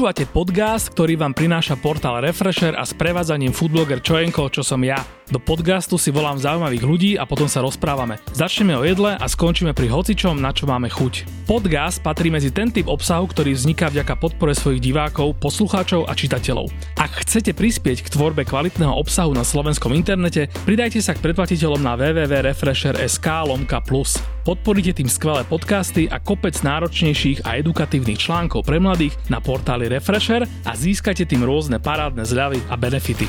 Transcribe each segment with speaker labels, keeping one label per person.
Speaker 1: Počúvate podcast, ktorý vám prináša portál Refresher a s prevádzaním foodbloger Čojenko, čo som ja. Do podcastu si volám zaujímavých ľudí a potom sa rozprávame. Začneme o jedle a skončíme pri hocičom, na čo máme chuť. Podcast patrí medzi ten typ obsahu, ktorý vzniká vďaka podpore svojich divákov, poslucháčov a čitateľov. Ak chcete prispieť k tvorbe kvalitného obsahu na slovenskom internete, pridajte sa k predplatiteľom na www.refresher.sk lomka plus. Podporíte tým skvelé podcasty a kopec náročnejších a edukatívnych článkov pre mladých na portáli Refresher a získate tým rôzne parádne zľavy a benefity.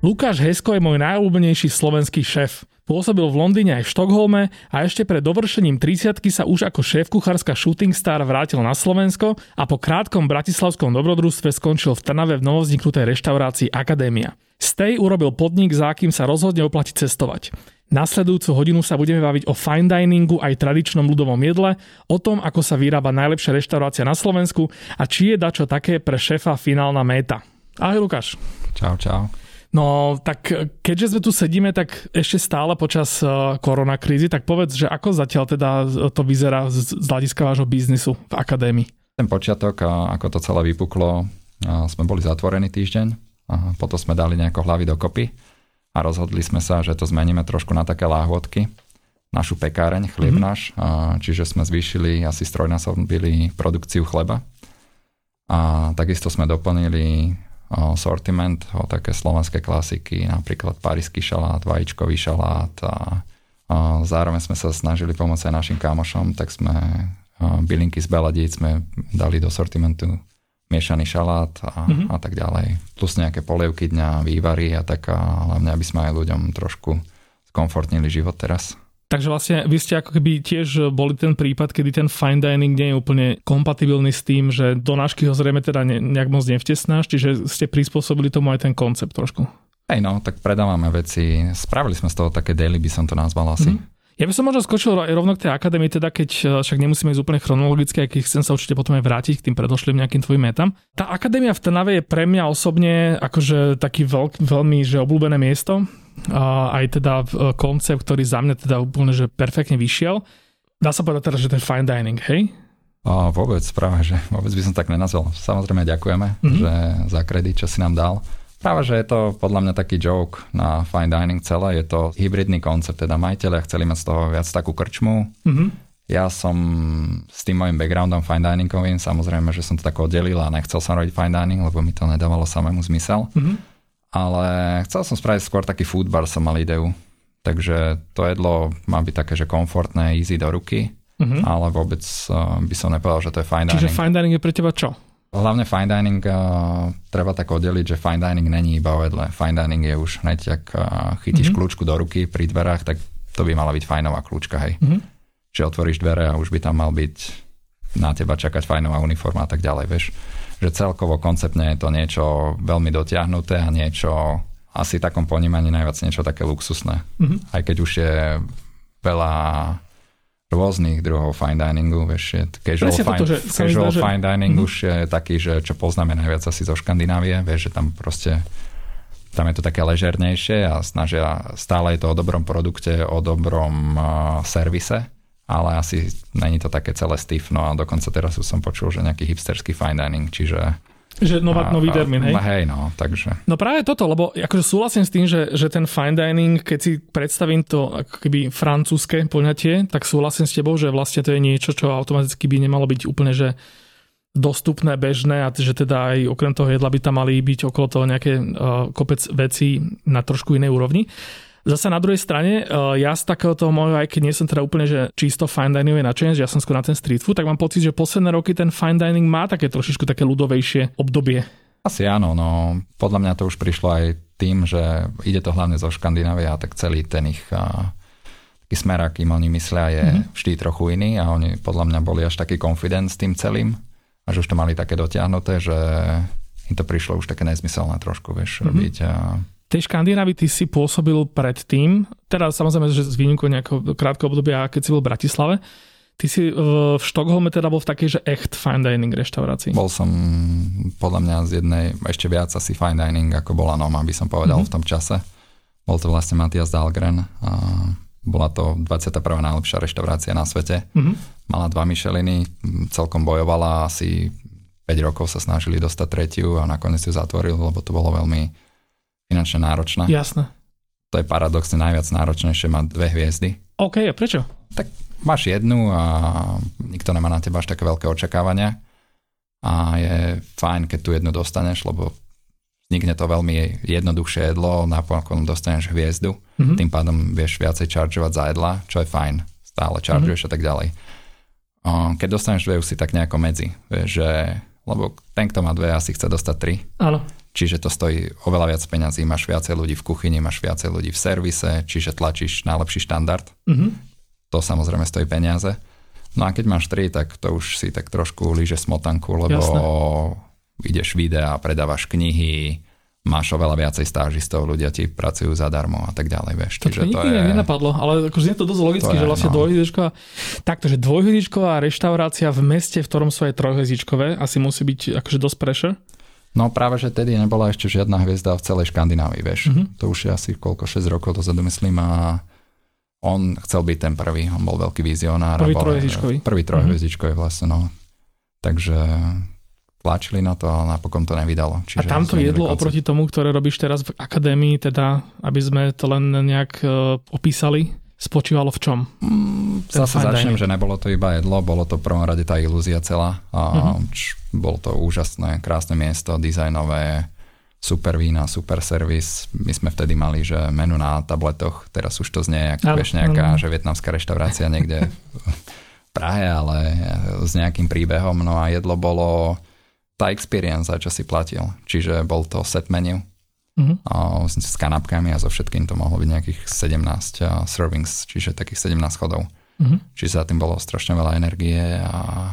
Speaker 1: Lukáš Hesko je môj najobľúbenejší slovenský šéf. Pôsobil v Londýne aj v Štokholme a ešte pred dovršením 30 sa už ako šéf-kuchárska shooting star vrátil na Slovensko a po krátkom bratislavskom dobrodružstve skončil v Trnave v novozniknutej reštaurácii Akadémia. Z urobil podnik, za akým sa rozhodne oplatí cestovať. Nasledujúcu hodinu sa budeme baviť o fine diningu aj tradičnom ľudovom jedle, o tom, ako sa vyrába najlepšia reštaurácia na Slovensku a či je dačo také pre šéfa finálna méta. Ahoj Lukáš.
Speaker 2: Čau, čau.
Speaker 1: No, tak keďže sme tu sedíme, tak ešte stále počas uh, koronakrízy, tak povedz, že ako zatiaľ teda to vyzerá z, hľadiska vášho biznisu v akadémii?
Speaker 2: Ten počiatok, ako to celé vypuklo, sme boli zatvorení týždeň, a potom sme dali nejako hlavy dokopy a rozhodli sme sa, že to zmeníme trošku na také láhvodky, našu pekáreň, chlieb mm-hmm. náš, čiže sme zvýšili asi strojnásobili produkciu chleba a takisto sme doplnili sortiment o také slovenské klasiky, napríklad parísky šalát, vajíčkový šalát a, a zároveň sme sa snažili pomôcť aj našim kámošom, tak sme bylinky z Beladíc sme dali do sortimentu miešaný šalát a, mm-hmm. a tak ďalej. Plus nejaké polievky dňa, vývary a tak a hlavne, aby sme aj ľuďom trošku skomfortnili život teraz.
Speaker 1: Takže vlastne vy ste ako keby tiež boli ten prípad, kedy ten fine dining nie je úplne kompatibilný s tým, že do nášky ho zrejme teda ne, nejak moc nevtesnáš, čiže ste prispôsobili tomu aj ten koncept trošku.
Speaker 2: Hej no, tak predávame veci, spravili sme z toho také daily, by som to nazval asi. Mm-hmm.
Speaker 1: Ja by som možno skočil rovno k tej akadémii, teda keď e, však nemusíme ísť úplne chronologicky, aj keď chcem sa určite potom aj vrátiť k tým predošlým nejakým tvojim metam. Tá akadémia v Trnave je pre mňa osobne akože taký veľk, veľmi že obľúbené miesto aj teda e, koncept, ktorý za mňa teda úplne že perfektne vyšiel. Dá sa povedať teda, že ten fine dining, hej?
Speaker 2: A vôbec, práve, že vôbec by som tak nenazval. Samozrejme ďakujeme, mm-hmm. že za kredit, čo si nám dal. Práve, že je to podľa mňa taký joke na fine dining celé. Je to hybridný koncept, teda majiteľia chceli mať z toho viac takú krčmu. Mm-hmm. Ja som s tým mojim backgroundom fine diningovým, samozrejme, že som to tak oddelil a nechcel som robiť fine dining, lebo mi to nedávalo samému zmysel. Mm-hmm ale chcel som spraviť skôr taký food bar, som mal ideu. Takže to jedlo má byť také, že komfortné, easy do ruky, uh-huh. ale vôbec uh, by som nepovedal, že to je fine dining.
Speaker 1: Čiže fine dining je pre teba čo?
Speaker 2: Hlavne fine dining uh, treba tak oddeliť, že fine dining není iba o jedle. Fine dining je už hneď, ak uh, chytíš uh-huh. kľúčku do ruky pri dverách, tak to by mala byť fajnová kľúčka, hej. Uh-huh. Čiže otvoríš dvere a už by tam mal byť na teba čakať fajnová uniforma a tak ďalej, vieš že celkovo konceptne je to niečo veľmi dotiahnuté a niečo asi takom ponímaní najviac niečo také luxusné. Mm-hmm. Aj keď už je veľa rôznych druhov fine diningu, vieš, je casual, fine, toto, že casual zdá, fine dining mm-hmm. už je taký, že čo poznáme najviac asi zo Škandinávie, vieš, že tam proste tam je to také ležernejšie a snažia, stále je to o dobrom produkte, o dobrom uh, servise ale asi není to také celé stiff, no a dokonca teraz už som počul, že nejaký hipsterský fine dining, čiže
Speaker 1: že nová, nový termín, hej?
Speaker 2: Hej, no, takže.
Speaker 1: No práve toto, lebo akože súhlasím s tým, že, že ten fine dining, keď si predstavím to ako keby francúzske poňatie, tak súhlasím s tebou, že vlastne to je niečo, čo automaticky by nemalo byť úplne, že dostupné, bežné a že teda aj okrem toho jedla by tam mali byť okolo toho nejaké uh, kopec vecí na trošku inej úrovni. Zase na druhej strane, eh, ja z takého toho môjho, aj keď nie som teda úplne že čisto fine diningový nadšenec, ja som skôr na ten street food, tak mám pocit, že posledné roky ten fine dining má také trošičku také ľudovejšie obdobie.
Speaker 2: Asi áno, no podľa mňa to už prišlo aj tým, že ide to hlavne zo Škandinávia, tak celý ten ich taký smer, akým oni myslia, je mm-hmm. vždy trochu iný a oni podľa mňa boli až taký confident s tým celým a že už to mali také dotiahnuté, že im to prišlo už také nezmyselné trošku, vieš, mm-hmm. robiť a,
Speaker 1: tej Škandinávii ty si pôsobil predtým, teda samozrejme, že z výnimkou nejakého krátkeho obdobia, keď si bol v Bratislave, Ty si v Štokholme teda bol v takej, že echt fine dining reštaurácii.
Speaker 2: Bol som podľa mňa z jednej, ešte viac asi fine dining, ako bola Noma, by som povedal mm-hmm. v tom čase. Bol to vlastne Matias Dahlgren. A bola to 21. najlepšia reštaurácia na svete. Mm-hmm. Mala dva Micheliny, celkom bojovala, asi 5 rokov sa snažili dostať tretiu a nakoniec ju zatvorili, lebo to bolo veľmi finančne náročné.
Speaker 1: Jasné.
Speaker 2: To je paradoxne najviac náročnejšie mať dve hviezdy.
Speaker 1: OK, a prečo?
Speaker 2: Tak máš jednu a nikto nemá na teba až také veľké očakávania a je fajn, keď tu jednu dostaneš, lebo vznikne to veľmi jednoduchšie jedlo, napokon dostaneš hviezdu, mm-hmm. tým pádom vieš viacej čaržovať za jedla, čo je fajn, stále čaržuješ mm-hmm. a tak ďalej. Keď dostaneš dve, už si tak nejako medzi, vieš, že, lebo ten, kto má dve, asi chce dostať tri.
Speaker 1: Áno.
Speaker 2: Čiže to stojí oveľa viac peňazí, máš viacej ľudí v kuchyni, máš viacej ľudí v servise, čiže tlačíš najlepší štandard. Mm-hmm. To samozrejme stojí peniaze. No a keď máš tri, tak to už si tak trošku líže smotanku, lebo Jasne. ideš videa, predávaš knihy, máš oveľa viacej stážistov, ľudia ti pracujú zadarmo a tak ďalej, vieš.
Speaker 1: To Čiže to je... nenapadlo, ale ako znie to dosť logicky, to že vlastne no. dvojhviezdičková, takto, že dvojhviezdičková reštaurácia v meste, v ktorom sú aj trojhviezdičkové, asi musí byť akože dosť pressure.
Speaker 2: No práve, že tedy nebola ešte žiadna hviezda v celej Škandinávii, vieš. Mm-hmm. To už je asi koľko, 6 rokov dozadu, myslím, a on chcel byť ten prvý, on bol veľký vizionár.
Speaker 1: Prvý trojhviezdičkový.
Speaker 2: Prvý mhm. trojhviezdičkový mm-hmm. vlastne, no. Takže tlačili na to, ale napokon to nevydalo.
Speaker 1: Čiže a tamto jedlo oproti tomu, ktoré robíš teraz v akadémii, teda, aby sme to len nejak uh, opísali, spočívalo v čom?
Speaker 2: Mm, zase začnem, že nebolo to iba jedlo, bolo to v prvom rade tá ilúzia celá. A uh-huh. Bolo to úžasné, krásne miesto, dizajnové, super vína, super servis. My sme vtedy mali, že menu na tabletoch, teraz už to znie, ako vieš, nejaká, že vietnamská reštaurácia niekde v Prahe, ale s nejakým príbehom. No a jedlo bolo tá experience, čo si platil. Čiže bol to set menu uh-huh. a, s kanapkami a so všetkým to mohlo byť nejakých 17 servings, čiže takých 17 chodov. Uh-huh. Čiže za tým bolo strašne veľa energie a,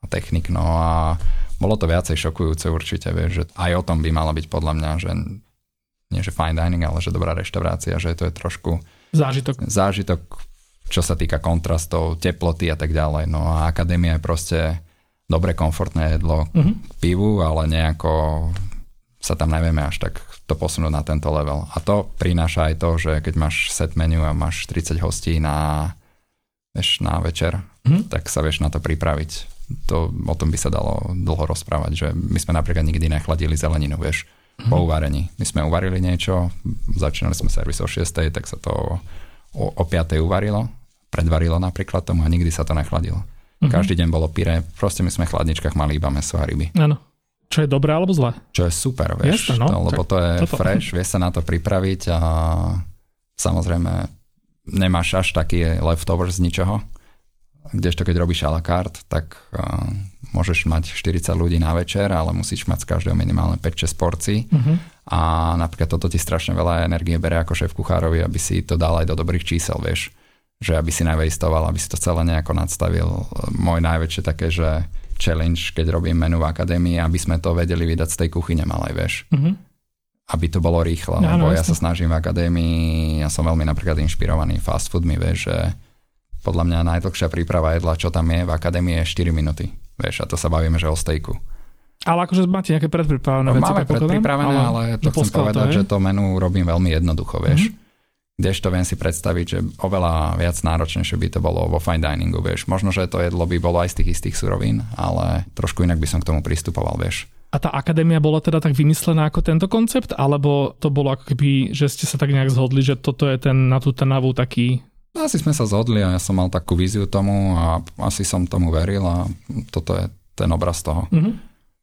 Speaker 2: a technik. No a bolo to viacej šokujúce určite, vieš, že aj o tom by malo byť podľa mňa, že nie že fine dining, ale že dobrá reštaurácia, že to je trošku
Speaker 1: zážitok.
Speaker 2: zážitok, čo sa týka kontrastov, teploty a tak ďalej. No a akadémia je proste dobre komfortné jedlo uh-huh. k pivu, ale nejako sa tam nevieme až tak to posunúť na tento level. A to prináša aj to, že keď máš set menu a máš 30 hostí na, vieš, na večer, uh-huh. tak sa vieš na to pripraviť. To, o tom by sa dalo dlho rozprávať, že my sme napríklad nikdy nechladili zeleninu, vieš, uh-huh. po uvarení. My sme uvarili niečo, začínali sme servis o 6, tak sa to o, o 5 uvarilo, predvarilo napríklad tomu a nikdy sa to nechladilo. Mm-hmm. Každý deň bolo pire, proste my sme v chladničkách mali iba meso a ryby.
Speaker 1: Áno. Čo je dobré alebo zlé?
Speaker 2: Čo je super, vieš, Jasne, no, to, lebo to je toto. fresh, vieš sa na to pripraviť a samozrejme nemáš až taký leftovers z ničoho. Kdežto keď robíš a la carte, tak uh, môžeš mať 40 ľudí na večer, ale musíš mať z každého minimálne 5-6 porcií. Uh-huh. A napríklad toto ti strašne veľa energie bere ako šéf kuchárovi, aby si to dal aj do dobrých čísel, vieš že aby si navestoval, aby si to celé nejako nadstavil. Môj najväčšie také, že challenge, keď robím menu v akadémii, aby sme to vedeli vydať z tej kuchyne malej, vieš. Mm-hmm. Aby to bolo rýchlo, ja, lebo no, ja sa snažím v akadémii, ja som veľmi napríklad inšpirovaný fast foodmi, vieš, že podľa mňa najdlhšia príprava jedla, čo tam je v akadémii je 4 minúty. Vieš, a to sa bavíme, že o stejku.
Speaker 1: Ale akože máte nejaké predpripravené
Speaker 2: no, veci? Máme predpripravené, ale, ale to chcem povedať, to, že to menu robím veľmi jednoducho, vieš. Mm-hmm Kdežto viem si predstaviť, že oveľa viac náročnejšie by to bolo vo fine diningu, vieš. Možno, že to jedlo by bolo aj z tých istých surovín, ale trošku inak by som k tomu pristupoval, vieš.
Speaker 1: A tá akadémia bola teda tak vymyslená ako tento koncept, alebo to bolo ako keby, že ste sa tak nejak zhodli, že toto je ten na tú Trnavu taký...
Speaker 2: Asi sme sa zhodli a ja som mal takú víziu tomu a asi som tomu veril a toto je ten obraz toho. Mm-hmm.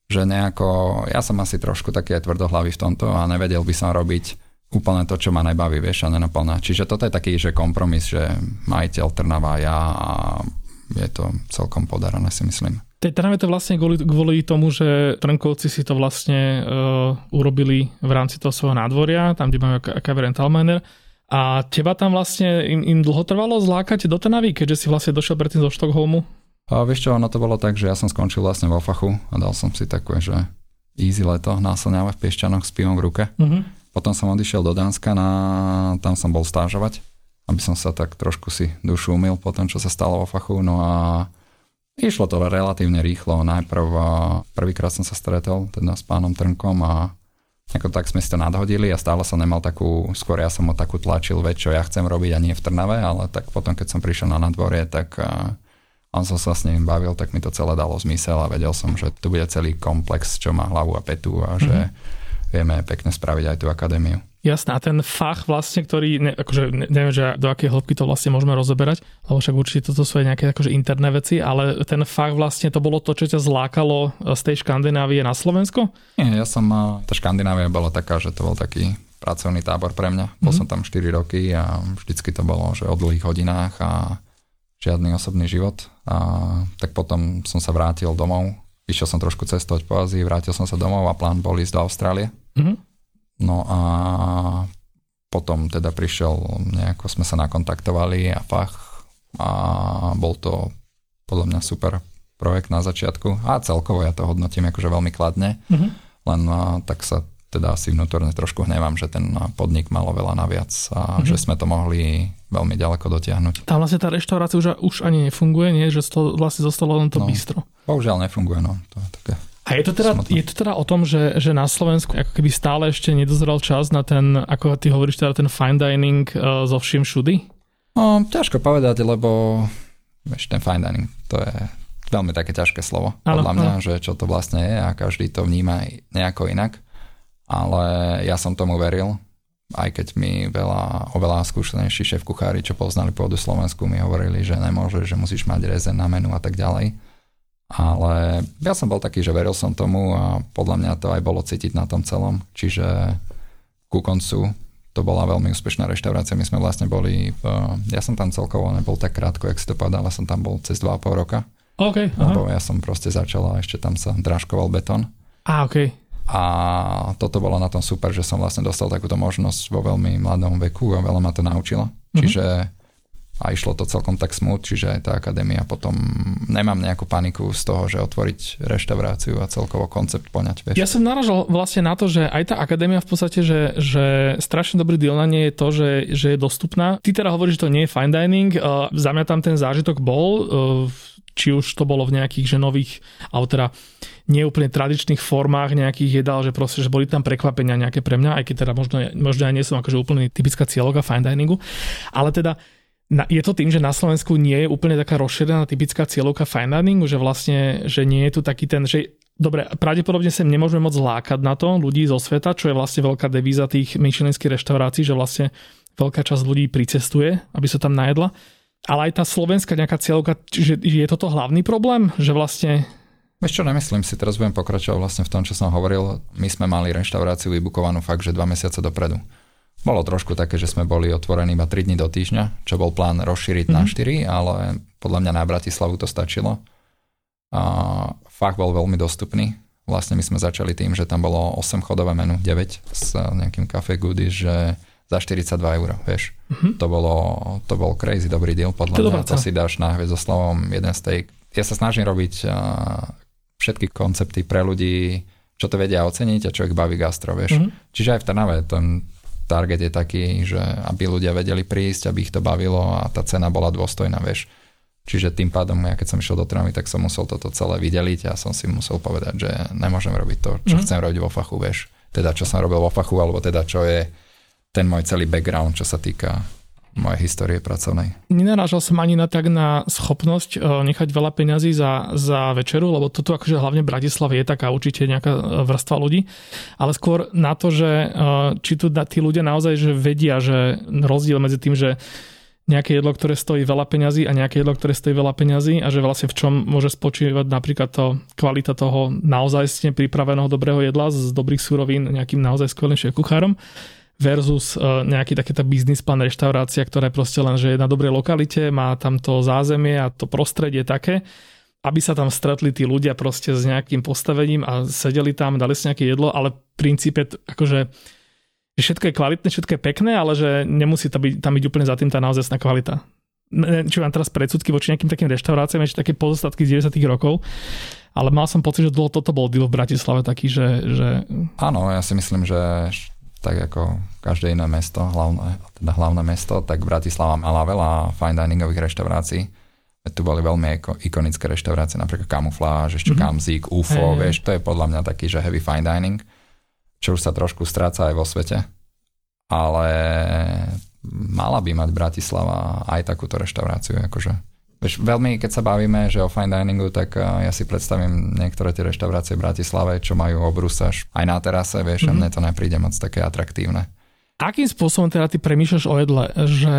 Speaker 2: Že nejako, ja som asi trošku taký aj tvrdohlavý v tomto a nevedel by som robiť úplne to, čo ma nebaví, vieš, a nenaplná. Čiže toto je taký, že kompromis, že majiteľ Trnava ja a je to celkom podarené, si myslím.
Speaker 1: Tej Trnave to vlastne kvôli, kvôli tomu, že Trnkovci si to vlastne uh, urobili v rámci toho svojho nádvoria, tam, kde máme Caver Talminer. A teba tam vlastne im, im dlho trvalo zlákať do Trnavy, keďže si vlastne došiel predtým zo Štokholmu?
Speaker 2: A vieš čo, ono to bolo tak, že ja som skončil vlastne vo fachu a dal som si takové, že easy leto, násilňava v Piešťanoch s pivom v ruke. Uh-huh. Potom som odišiel do Dánska, na, tam som bol stážovať, aby som sa tak trošku si dušu umil po tom, čo sa stalo vo fachu. No a išlo to relatívne rýchlo. Najprv prvýkrát som sa stretol teda s pánom Trnkom a ako tak sme si to nadhodili a stále som nemal takú, skôr ja som ho takú tlačil vec, čo ja chcem robiť a nie v Trnave, ale tak potom, keď som prišiel na nadvorie, tak on som sa s ním bavil, tak mi to celé dalo zmysel a vedel som, že tu bude celý komplex, čo má hlavu a petu a že mm-hmm. Vieme pekne spraviť aj tú akadémiu.
Speaker 1: Jasné, a ten fach vlastne, ktorý, ne, akože neviem, že do akej hĺbky to vlastne môžeme rozoberať, lebo však určite toto sú aj nejaké akože interné veci, ale ten fach vlastne to bolo to, čo ťa zlákalo z tej Škandinávie na Slovensko?
Speaker 2: Nie, ja som, tá Škandinávia bola taká, že to bol taký pracovný tábor pre mňa. Bol mm-hmm. som tam 4 roky a vždycky to bolo, že o dlhých hodinách a žiadny osobný život. A tak potom som sa vrátil domov. Išiel som trošku cestovať po Ázii, vrátil som sa domov a plán bol ísť do Austrálie. Mm-hmm. No a potom teda prišiel, nejako sme sa nakontaktovali a fach a bol to podľa mňa super projekt na začiatku a celkovo ja to hodnotím akože veľmi kladne, mm-hmm. len a, tak sa teda asi vnútorne trošku hnevám, že ten podnik malo veľa naviac a mm-hmm. že sme to mohli veľmi ďaleko dotiahnuť.
Speaker 1: Tam vlastne tá reštaurácia už, už ani nefunguje, nie? Že to vlastne zostalo len to
Speaker 2: no,
Speaker 1: bistro.
Speaker 2: Bohužiaľ nefunguje, no. To je také
Speaker 1: a je to teda, je to teda o tom, že, že na Slovensku ako keby stále ešte nedozrel čas na ten, ako ty hovoríš, teda ten fine dining uh, zo všim všudy?
Speaker 2: No, ťažko povedať, lebo vieš, ten fine dining, to je veľmi také ťažké slovo. Ano, podľa mňa, ano. že čo to vlastne je a každý to vníma nejako inak. Ale ja som tomu veril, aj keď mi veľa, oveľa skúsenejší šéf kuchári, čo poznali pôdu Slovensku, mi hovorili, že nemôže, že musíš mať rezen na menu a tak ďalej ale ja som bol taký, že veril som tomu a podľa mňa to aj bolo cítiť na tom celom. Čiže ku koncu to bola veľmi úspešná reštaurácia. My sme vlastne boli, v, ja som tam celkovo nebol tak krátko, jak si to povedal, ale som tam bol cez 2,5 roka.
Speaker 1: Okay,
Speaker 2: lebo ja som proste začal a ešte tam sa drážkoval betón.
Speaker 1: A, okay.
Speaker 2: A toto bolo na tom super, že som vlastne dostal takúto možnosť vo veľmi mladom veku a veľa ma to naučilo. Mm-hmm. Čiže a išlo to celkom tak smut, čiže aj tá akadémia potom nemám nejakú paniku z toho, že otvoriť reštauráciu a celkovo koncept poňať. Vieš.
Speaker 1: Ja som naražal vlastne na to, že aj tá akadémia v podstate, že, že strašne dobrý deal na nie je to, že, že je dostupná. Ty teda hovoríš, že to nie je fine dining. Uh, za mňa tam ten zážitok bol, uh, či už to bolo v nejakých že nových, alebo teda neúplne tradičných formách nejakých jedál, že proste, že boli tam prekvapenia nejaké pre mňa, aj keď teda možno, možno ja nie som akože úplne typická cieľovka fine diningu, ale teda na, je to tým, že na Slovensku nie je úplne taká rozšírená typická cieľovka fine diningu, že vlastne, že nie je tu taký ten, že dobre, pravdepodobne sa nemôžeme moc lákať na to ľudí zo sveta, čo je vlastne veľká devíza tých myšelinských reštaurácií, že vlastne veľká časť ľudí pricestuje, aby sa tam najedla. Ale aj tá slovenská nejaká cieľovka, že je toto hlavný problém, že vlastne
Speaker 2: Vieš čo, nemyslím si, teraz budem pokračovať vlastne v tom, čo som hovoril. My sme mali reštauráciu vybukovanú fakt, že dva mesiace dopredu. Bolo trošku také, že sme boli otvorení iba 3 dní do týždňa, čo bol plán rozšíriť mm-hmm. na 4, ale podľa mňa na Bratislavu to stačilo. A fakt bol veľmi dostupný. Vlastne my sme začali tým, že tam bolo 8 chodové menu, 9 s nejakým kafe goodies, že za 42 eur, vieš. Mm-hmm. To, bolo, to bol crazy dobrý deal, podľa to mňa. To si dáš na hviezdoslavom jeden steak. Ja sa snažím robiť všetky koncepty pre ľudí, čo to vedia oceniť a čo ich baví gastro, vieš. Mm-hmm. Čiže aj v Trnave ten target je taký, že aby ľudia vedeli prísť, aby ich to bavilo a tá cena bola dôstojná, vieš. Čiže tým pádom, ja keď som išiel do Trnavy, tak som musel toto celé vydeliť a som si musel povedať, že nemôžem robiť to, čo mm. chcem robiť vo fachu, vieš. Teda čo som robil vo fachu, alebo teda čo je ten môj celý background, čo sa týka mojej histórie pracovnej.
Speaker 1: Nenarážal som ani na tak na schopnosť e, nechať veľa peňazí za, za večeru, lebo toto akože hlavne v Bratislave je taká určite nejaká e, vrstva ľudí, ale skôr na to, že e, či tu tí ľudia naozaj že vedia, že rozdiel medzi tým, že nejaké jedlo, ktoré stojí veľa peňazí a nejaké jedlo, ktoré stojí veľa peňazí a že vlastne v čom môže spočívať napríklad to kvalita toho naozaj pripraveného dobrého jedla z dobrých súrovín nejakým naozaj skvelým kuchárom versus e, nejaký taký tá business plan reštaurácia, ktorá proste len, že je na dobrej lokalite, má tam to zázemie a to prostredie také, aby sa tam stretli tí ľudia proste s nejakým postavením a sedeli tam, dali si nejaké jedlo, ale v princípe akože že všetko je kvalitné, všetko je pekné, ale že nemusí tam byť, tam byť úplne za tým tá naozaj kvalita. Či mám teraz predsudky voči nejakým takým reštauráciám, ešte také pozostatky z 90 rokov, ale mal som pocit, že toto bol deal v Bratislave taký, že, že...
Speaker 2: Áno, ja si myslím, že tak ako každé iné mesto, hlavné, teda hlavné mesto, tak Bratislava mala veľa fine diningových reštaurácií. Tu boli veľmi ikonické reštaurácie, napríklad Kamufláž, ešte mm-hmm. Kamzik, UFO, hey, vieš, to je podľa mňa taký, že heavy fine dining. čo už sa trošku stráca aj vo svete. Ale mala by mať Bratislava aj takúto reštauráciu. Akože. Veľmi, keď sa bavíme, že o fine diningu, tak ja si predstavím niektoré tie reštaurácie v Bratislave, čo majú obrúsaž aj na terase, vieš, mm-hmm. a mne to nepríde moc také atraktívne.
Speaker 1: Akým spôsobom teda ty premýšľaš o jedle? Že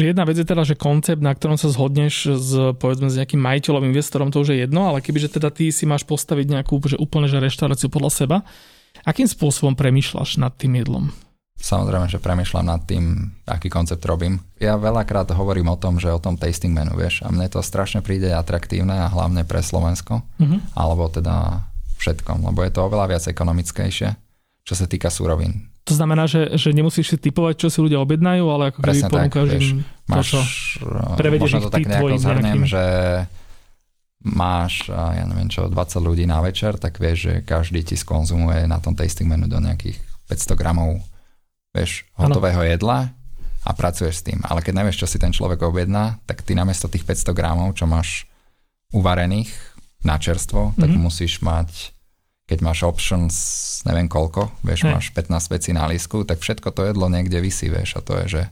Speaker 1: jedna vec je teda, že koncept, na ktorom sa zhodneš s, povedzme, s nejakým majiteľom, investorom, to už je jedno, ale kebyže teda ty si máš postaviť nejakú že úplne že reštauráciu podľa seba, akým spôsobom premýšľaš nad tým jedlom?
Speaker 2: Samozrejme, že premyšľam nad tým, aký koncept robím. Ja veľakrát hovorím o tom, že o tom tasting menu, vieš, a mne to strašne príde atraktívne a hlavne pre Slovensko, uh-huh. alebo teda všetkom, lebo je to oveľa viac ekonomickejšie, čo sa týka súrovín.
Speaker 1: To znamená, že, že nemusíš si typovať, čo si ľudia objednajú, ale ako keby ponúkaš im to, čo
Speaker 2: prevedieš možno to tak nejako zhrnem, že máš, ja neviem čo, 20 ľudí na večer, tak vieš, že každý ti skonzumuje na tom tasting menu do nejakých 500 gramov vieš, hotového ano. jedla a pracuješ s tým. Ale keď nevieš, čo si ten človek objedná, tak ty namiesto tých 500 gramov, čo máš uvarených na čerstvo, mm-hmm. tak mhm. musíš mať keď máš options, neviem koľko, vieš, Hej. máš 15 vecí na lísku, tak všetko to jedlo niekde vysí, vieš, a to je, že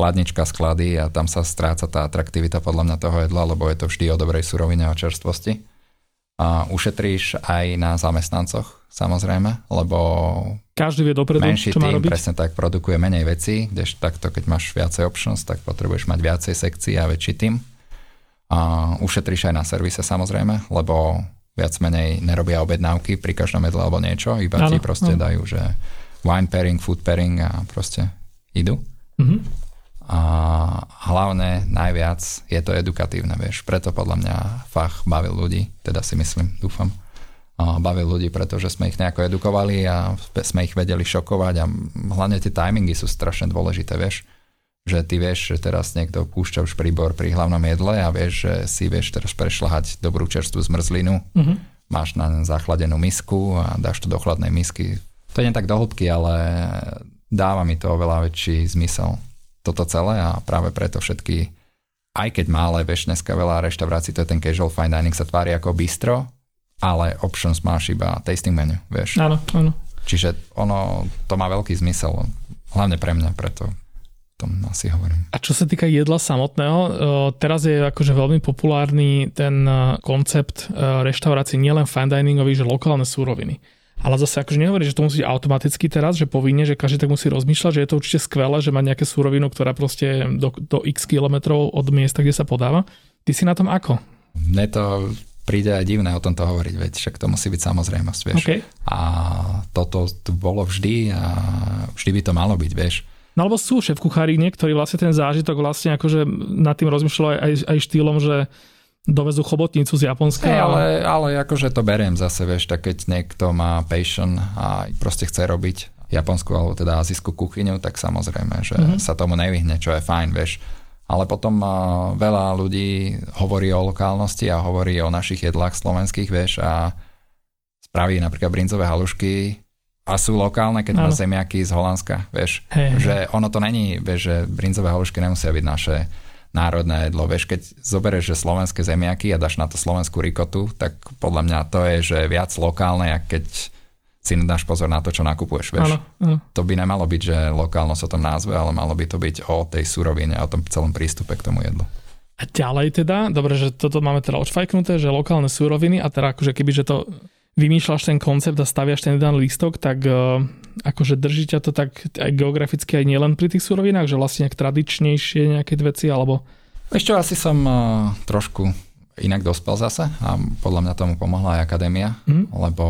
Speaker 2: chladnička sklady a tam sa stráca tá atraktivita podľa mňa toho jedla, lebo je to vždy o dobrej surovine a čerstvosti. A ušetríš aj na zamestnancoch, samozrejme, lebo
Speaker 1: každý vie dopredu,
Speaker 2: menší
Speaker 1: čo má
Speaker 2: tým
Speaker 1: robiť.
Speaker 2: presne tak produkuje menej vecí, kdež takto, keď máš viacej options, tak potrebuješ mať viacej sekcií a väčší tým. A ušetríš aj na servise samozrejme, lebo viac menej nerobia objednávky pri každom jedle alebo niečo, iba ano, ti proste ano. dajú, že wine pairing, food pairing a proste idú. Mm-hmm. A hlavne najviac je to edukatívne, vieš. Preto podľa mňa fach bavil ľudí, teda si myslím, dúfam. A bavil ľudí, pretože sme ich nejako edukovali a sme ich vedeli šokovať a hlavne tie timingy sú strašne dôležité, vieš že ty vieš, že teraz niekto púšťa už príbor pri hlavnom jedle a vieš, že si vieš teraz prešľahať dobrú čerstvú zmrzlinu, uh-huh. máš na zachladenú misku a dáš to do chladnej misky. To nie tak do hĺbky, ale dáva mi to oveľa väčší zmysel toto celé a práve preto všetky, aj keď malé, vieš, dneska veľa reštaurácií, to je ten casual fine dining, sa tvári ako bistro, ale options máš iba tasting menu, vieš.
Speaker 1: Áno, áno.
Speaker 2: Čiže ono, to má veľký zmysel, hlavne pre mňa, preto tom asi hovorím.
Speaker 1: A čo sa týka jedla samotného, teraz je akože veľmi populárny ten koncept reštaurácií nielen fine diningový, že lokálne súroviny. Ale zase akože nehovorí, že to musí automaticky teraz, že povinne, že každý tak musí rozmýšľať, že je to určite skvelé, že má nejaké súrovinu, ktorá proste do, do x kilometrov od miesta, kde sa podáva. Ty si na tom ako?
Speaker 2: Mne to príde aj divné o tomto hovoriť, veď však to musí byť samozrejmosť, vieš.
Speaker 1: Okay.
Speaker 2: A toto tu bolo vždy a vždy by to malo byť, vieš.
Speaker 1: No alebo sú šéf kuchári niektorí vlastne ten zážitok vlastne akože nad tým rozmýšľajú aj, aj, aj štýlom, že dovezú chobotnicu z Japonska.
Speaker 2: Hey, ale, ale akože to beriem zase, vieš, tak keď niekto má passion a proste chce robiť japonskú alebo teda azijskú kuchyňu, tak samozrejme, že mm-hmm. sa tomu nevyhne, čo je fajn, vieš. Ale potom uh, veľa ľudí hovorí o lokálnosti a hovorí o našich jedlách slovenských, vieš, a spraví napríklad brinzové halušky a sú lokálne, keď máš zemiaky z Holandska, vieš. Hey, že ono to není, vieš, že brinzové halušky nemusia byť naše národné jedlo. Vieš, keď zoberieš, že slovenské zemiaky a dáš na to slovenskú rikotu, tak podľa mňa to je, že viac lokálne, ako keď si dáš pozor na to, čo nakupuješ, vieš. Ano, ano. To by nemalo byť, že lokálno sa to názve, ale malo by to byť o tej surovine, o tom celom prístupe k tomu jedlu.
Speaker 1: A ďalej teda, dobre, že toto máme teda odšfajknuté, že lokálne súroviny a teda akože keby, že to vymýšľaš ten koncept a staviaš ten jeden lístok, tak uh, akože drží ťa to tak aj geograficky aj nielen pri tých surovinách, že vlastne nejak tradičnejšie nejaké veci, alebo...
Speaker 2: Ešte asi som uh, trošku inak dospel zase a podľa mňa tomu pomohla aj akadémia, mm. lebo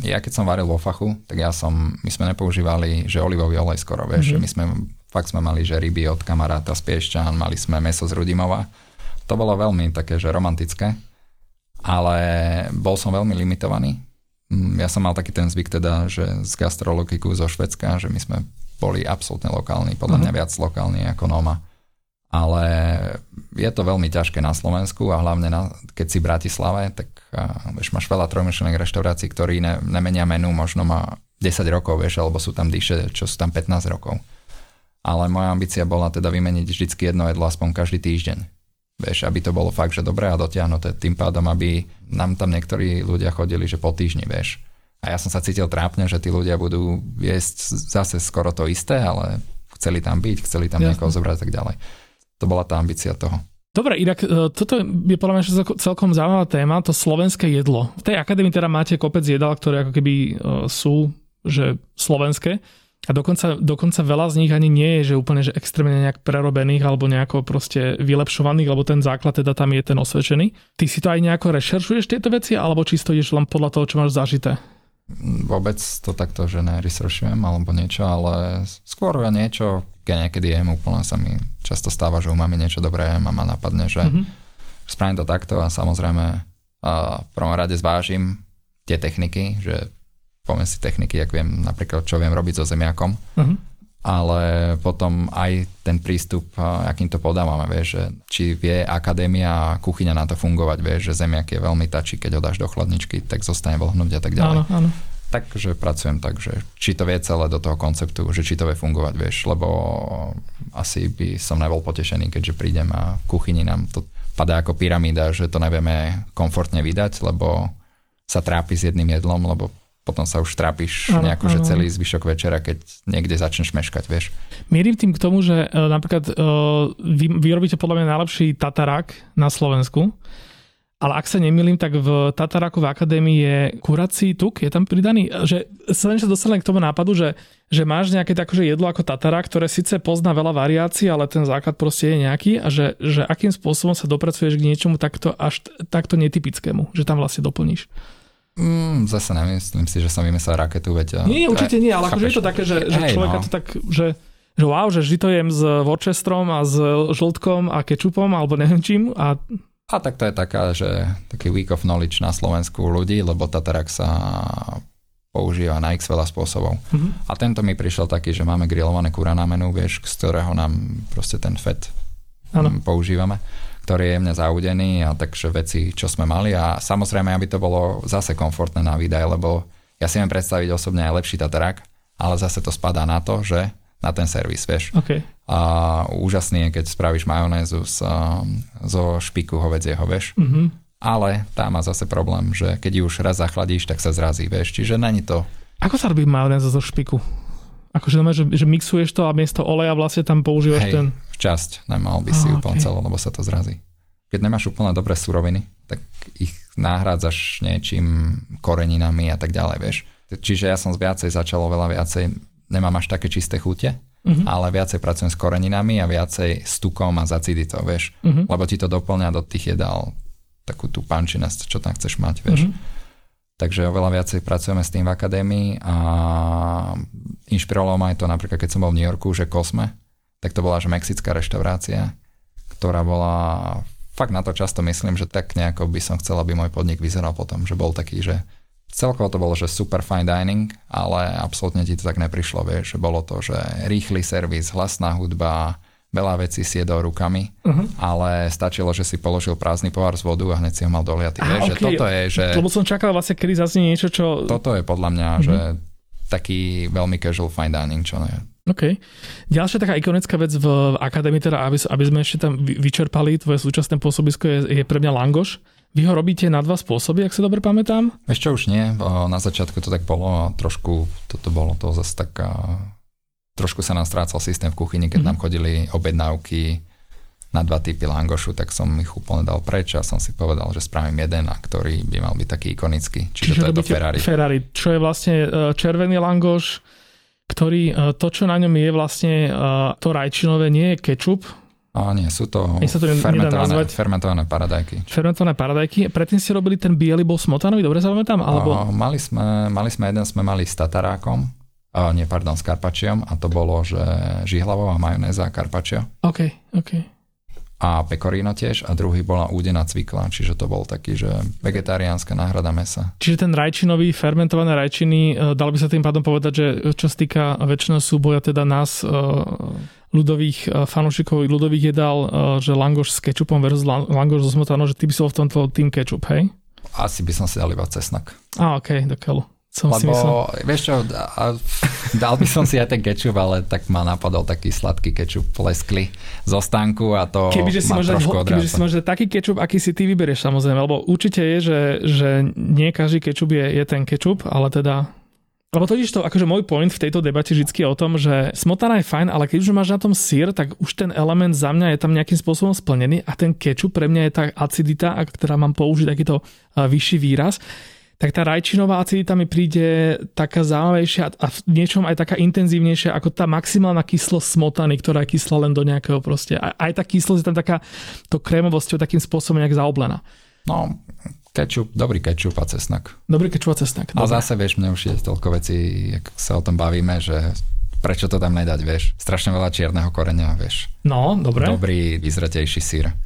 Speaker 2: ja keď som varil vo fachu, tak ja som, my sme nepoužívali, že olivový olej skoro, vieš, mm-hmm. my sme, fakt sme mali, že ryby od kamaráta z Piešťan, mali sme meso z Rudimova. To bolo veľmi také, že romantické ale bol som veľmi limitovaný. Mm, ja som mal taký ten zvyk teda, že z gastrologiku zo Švedska, že my sme boli absolútne lokálni, podľa uh-huh. mňa viac lokálni ako Noma. Ale je to veľmi ťažké na Slovensku a hlavne na, keď si v Bratislave, tak uh, vieš, máš veľa trojmyšlených reštaurácií, ktorí ne, nemenia menu, možno má 10 rokov, vieš, alebo sú tam dýše, čo sú tam 15 rokov. Ale moja ambícia bola teda vymeniť vždycky jedno jedlo aspoň každý týždeň Vieš, aby to bolo fakt, že dobré a dotiahnuté. Tým pádom, aby nám tam niektorí ľudia chodili, že po týždni, vieš. A ja som sa cítil trápne, že tí ľudia budú jesť zase skoro to isté, ale chceli tam byť, chceli tam Jasne. niekoho zobrať a tak ďalej. To bola tá ambícia toho.
Speaker 1: Dobre, inak e, toto je podľa mňa celkom zaujímavá téma, to slovenské jedlo. V tej akadémii teda máte kopec jedál, ktoré ako keby e, sú že slovenské. A dokonca, dokonca veľa z nich ani nie je, že úplne že extrémne nejak prerobených alebo nejako proste vylepšovaných, lebo ten základ teda tam je ten osvedčený. Ty si to aj nejako rešeršuješ tieto veci, alebo čisto ideš len podľa toho, čo máš zažité?
Speaker 2: Vôbec to takto, že neresearchujem alebo niečo, ale skôr ja niečo, keď niekedy jem úplne sa mi často stáva, že u mami niečo dobré jem a ma napadne, že mm-hmm. spravím to takto a samozrejme a v prvom rade zvážim tie techniky, že poviem si techniky, ak viem napríklad, čo viem robiť so zemiakom, uh-huh. ale potom aj ten prístup, akým to podávame, vieš, že či vie akadémia a kuchyňa na to fungovať, vieš, že zemiak je veľmi tačí, keď ho dáš do chladničky, tak zostane vlhnúť a tak ďalej. Áno, áno. Takže pracujem tak, že či to vie celé do toho konceptu, že či to vie fungovať, vieš, lebo asi by som nebol potešený, keďže prídem a v kuchyni nám to padá ako pyramída, že to nevieme komfortne vydať, lebo sa trápi s jedným jedlom, lebo potom sa už trápiš ano, nejako, ano. že celý zvyšok večera, keď niekde začneš meškať, vieš.
Speaker 1: Mierim tým k tomu, že uh, napríklad uh, vy, vy robíte podľa mňa najlepší tatarák na Slovensku, ale ak sa nemýlim, tak v Tataráku v akadémii je kurací tuk, je tam pridaný. Že sa len dostane k tomu nápadu, že, že máš nejaké takože jedlo ako Tatarák, ktoré síce pozná veľa variácií, ale ten základ proste je nejaký a že, že akým spôsobom sa dopracuješ k niečomu takto až takto netypickému, že tam vlastne doplníš.
Speaker 2: Mm, zase nemyslím si, že som vymyslel raketu, veď...
Speaker 1: Nie, určite nie, ale akože je to také, že, že hey, človeka no. to tak, že, že wow, že vždy to jem s Worcesterom a s žltkom a kečupom alebo neviem čím a
Speaker 2: a tak to je taká, že taký week of knowledge na Slovensku ľudí, lebo Tatarak sa používa na x veľa spôsobov. Mm-hmm. A tento mi prišiel taký, že máme grillované kura na menu, vieš, z ktorého nám proste ten fet ano. používame ktorý je jemne zaudený a takže veci, čo sme mali a samozrejme, aby to bolo zase komfortné na výdaj, lebo ja si viem predstaviť osobne aj lepší Tatarak, ale zase to spadá na to, že na ten servis, vieš.
Speaker 1: Okay.
Speaker 2: A úžasný je, keď spravíš majonézu z, zo špiku hovedzieho, vieš. Mm-hmm. Ale tá má zase problém, že keď ju už raz zachladíš, tak sa zrazí, vieš. Čiže není to...
Speaker 1: Ako sa robí majonéza zo špiku? Akože že, že mixuješ to a miesto oleja vlastne tam používaš Hej, ten...
Speaker 2: časť, nemal by si oh, úplne okay. celé, lebo sa to zrazí. Keď nemáš úplne dobré suroviny, tak ich nahrádzaš niečím, koreninami a tak ďalej, vieš. Čiže ja som viacej začal veľa viacej, nemám až také čisté chute, uh-huh. ale viacej pracujem s koreninami a viacej s tukom a zaciditou, vieš. Uh-huh. Lebo ti to doplňa do tých jedál takú tú pančinnosť, čo tam chceš mať, vieš. Uh-huh. Takže oveľa viacej pracujeme s tým v akadémii a inšpirovalo ma aj to napríklad, keď som bol v New Yorku, že Cosme, tak to bola že mexická reštaurácia, ktorá bola fakt na to často myslím, že tak nejako by som chcel, aby môj podnik vyzeral potom, že bol taký, že celkovo to bolo, že super fine dining, ale absolútne ti to tak neprišlo, vieš, že bolo to, že rýchly servis, hlasná hudba, veľa vecí si jedol rukami, uh-huh. ale stačilo, že si položil prázdny pohár z vodu a hneď si ho mal doliatý. Vieš, okay. že toto je, že...
Speaker 1: Lebo som čakal vlastne, kedy zaznie niečo, čo...
Speaker 2: Toto je podľa mňa, uh-huh. že taký veľmi casual fine dining, čo je.
Speaker 1: OK. Ďalšia taká ikonická vec v akadémii, teda aby, aby sme ešte tam vyčerpali tvoje súčasné pôsobisko, je, je pre mňa langoš. Vy ho robíte na dva spôsoby, ak sa dobre pamätám?
Speaker 2: Ešte už nie. Na začiatku to tak bolo a trošku toto bolo to zase taká trošku sa nám strácal systém v kuchyni, keď mm. nám chodili objednávky na dva typy langošu, tak som ich úplne dal preč a som si povedal, že spravím jeden, a ktorý by mal byť taký ikonický. Čiže, Čiže to je to Ferrari.
Speaker 1: Ferrari, čo je vlastne e, červený langoš, ktorý, e, to čo na ňom je vlastne e, to rajčinové, nie je kečup,
Speaker 2: a nie, sú to, sa to fermentované, fermentované paradajky.
Speaker 1: Fermentované paradajky. Predtým ste robili ten biely bol smotanový, dobre sa pamätám? Alebo...
Speaker 2: O, mali, sme, mali sme jeden, sme mali s tatarákom, a nie, pardon, s karpačiom a to bolo, že žihlavová majonéza a karpačio.
Speaker 1: OK, OK.
Speaker 2: A pecorino tiež a druhý bola údená cvikla, čiže to bol taký, že vegetariánska náhrada mesa.
Speaker 1: Čiže ten rajčinový, fermentované rajčiny, e, dal by sa tým pádom povedať, že čo sa týka väčšinou súboja teda nás, e, ľudových e, fanúšikov ľudových jedál, že langoš s kečupom versus langoš so smotanou, že ty by si bol v tomto tým kečup, hej?
Speaker 2: Asi by som si dal iba cesnak.
Speaker 1: A, OK, do keľu. Som
Speaker 2: Lebo,
Speaker 1: si myslel.
Speaker 2: vieš čo, dal by som si aj ten kečup, ale tak ma napadol taký sladký kečup leskli zo stánku a to
Speaker 1: Kebyže si,
Speaker 2: trošku
Speaker 1: kebyže si môže taký kečup, aký si ty vyberieš samozrejme, lebo určite je, že, že nie každý kečup je, je ten kečup, ale teda lebo totiž to, akože môj point v tejto debate vždy je o tom, že smotana je fajn, ale keď už máš na tom sír, tak už ten element za mňa je tam nejakým spôsobom splnený a ten kečup pre mňa je tá acidita, ak teda mám použiť takýto vyšší výraz, tak tá rajčinová acidita mi príde taká zaujímavejšia a v niečom aj taká intenzívnejšia ako tá maximálna kyslosť smotany, ktorá je kyslá len do nejakého proste. Aj, aj tá kyslosť je tam taká to krémovosťou takým spôsobom nejak zaoblená.
Speaker 2: No, kečup, dobrý kečup a cesnak.
Speaker 1: Dobrý kečup a cesnak.
Speaker 2: Ale
Speaker 1: Dobre.
Speaker 2: zase, vieš, mne už je toľko vecí, jak sa o tom bavíme, že prečo to tam nedať, vieš. Strašne veľa čierneho koreňa, vieš.
Speaker 1: No, dobre.
Speaker 2: Dobrý, vyzretejší sír.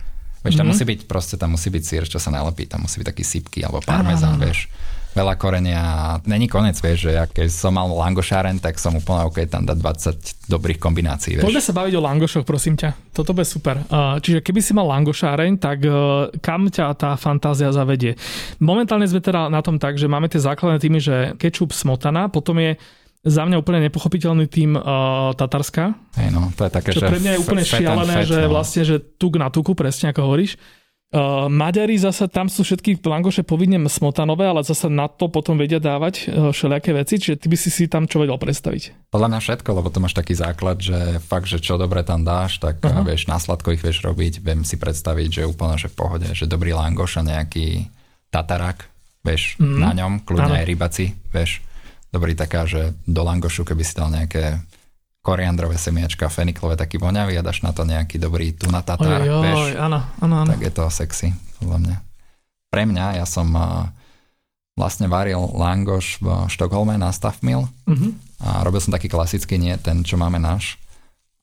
Speaker 2: Vieš, tam
Speaker 1: Mhm.
Speaker 2: musí byť, proste tam musí byť sír, čo sa nalepí, tam musí byť taký sypky alebo parmezán,
Speaker 1: áno.
Speaker 2: vieš. Veľa korenia, není konec, vieš, že ja keď som mal langošáren, tak som úplne OK tam dať 20 dobrých kombinácií, vieš.
Speaker 1: Poďme sa baviť o langošoch, prosím ťa. Toto bude super. Čiže keby si mal langošáreň, tak uh, kam ťa tá fantázia zavedie? Momentálne sme teda na tom tak, že máme tie základné týmy, že kečup smotana, potom je za mňa úplne nepochopiteľný tým uh, Tatarska,
Speaker 2: Hej, no, to je také,
Speaker 1: čo
Speaker 2: že
Speaker 1: pre mňa je úplne
Speaker 2: and
Speaker 1: šialené,
Speaker 2: fat,
Speaker 1: že
Speaker 2: no.
Speaker 1: vlastne, že tuk na tuku, presne ako hovoríš. Uh, Maďari zasa, tam sú všetky langoše povinne smotanové, ale zasa na to potom vedia dávať uh, všelijaké veci, čiže ty by si si tam čo vedel predstaviť.
Speaker 2: Podľa mňa všetko, lebo to máš taký základ, že fakt, že čo dobre tam dáš, tak uh-huh. vieš, na sladko ich vieš robiť, viem si predstaviť, že úplne, že v pohode, že dobrý langoš a nejaký tatarak, vieš, mm. na ňom, kľudne
Speaker 1: Áno.
Speaker 2: aj rybaci, vieš, dobrý taká, že do langošu, keby si dal nejaké koriandrové semiačka, feniklové, taký voňavý a dáš na to nejaký dobrý tuna tatar,
Speaker 1: Oj,
Speaker 2: vieš,
Speaker 1: oj, áno, áno, áno.
Speaker 2: tak je to sexy, podľa mňa. Pre mňa, ja som uh, vlastne varil langoš v Štokholme na Staffmill,
Speaker 1: Mhm.
Speaker 2: a robil som taký klasický, nie ten, čo máme náš,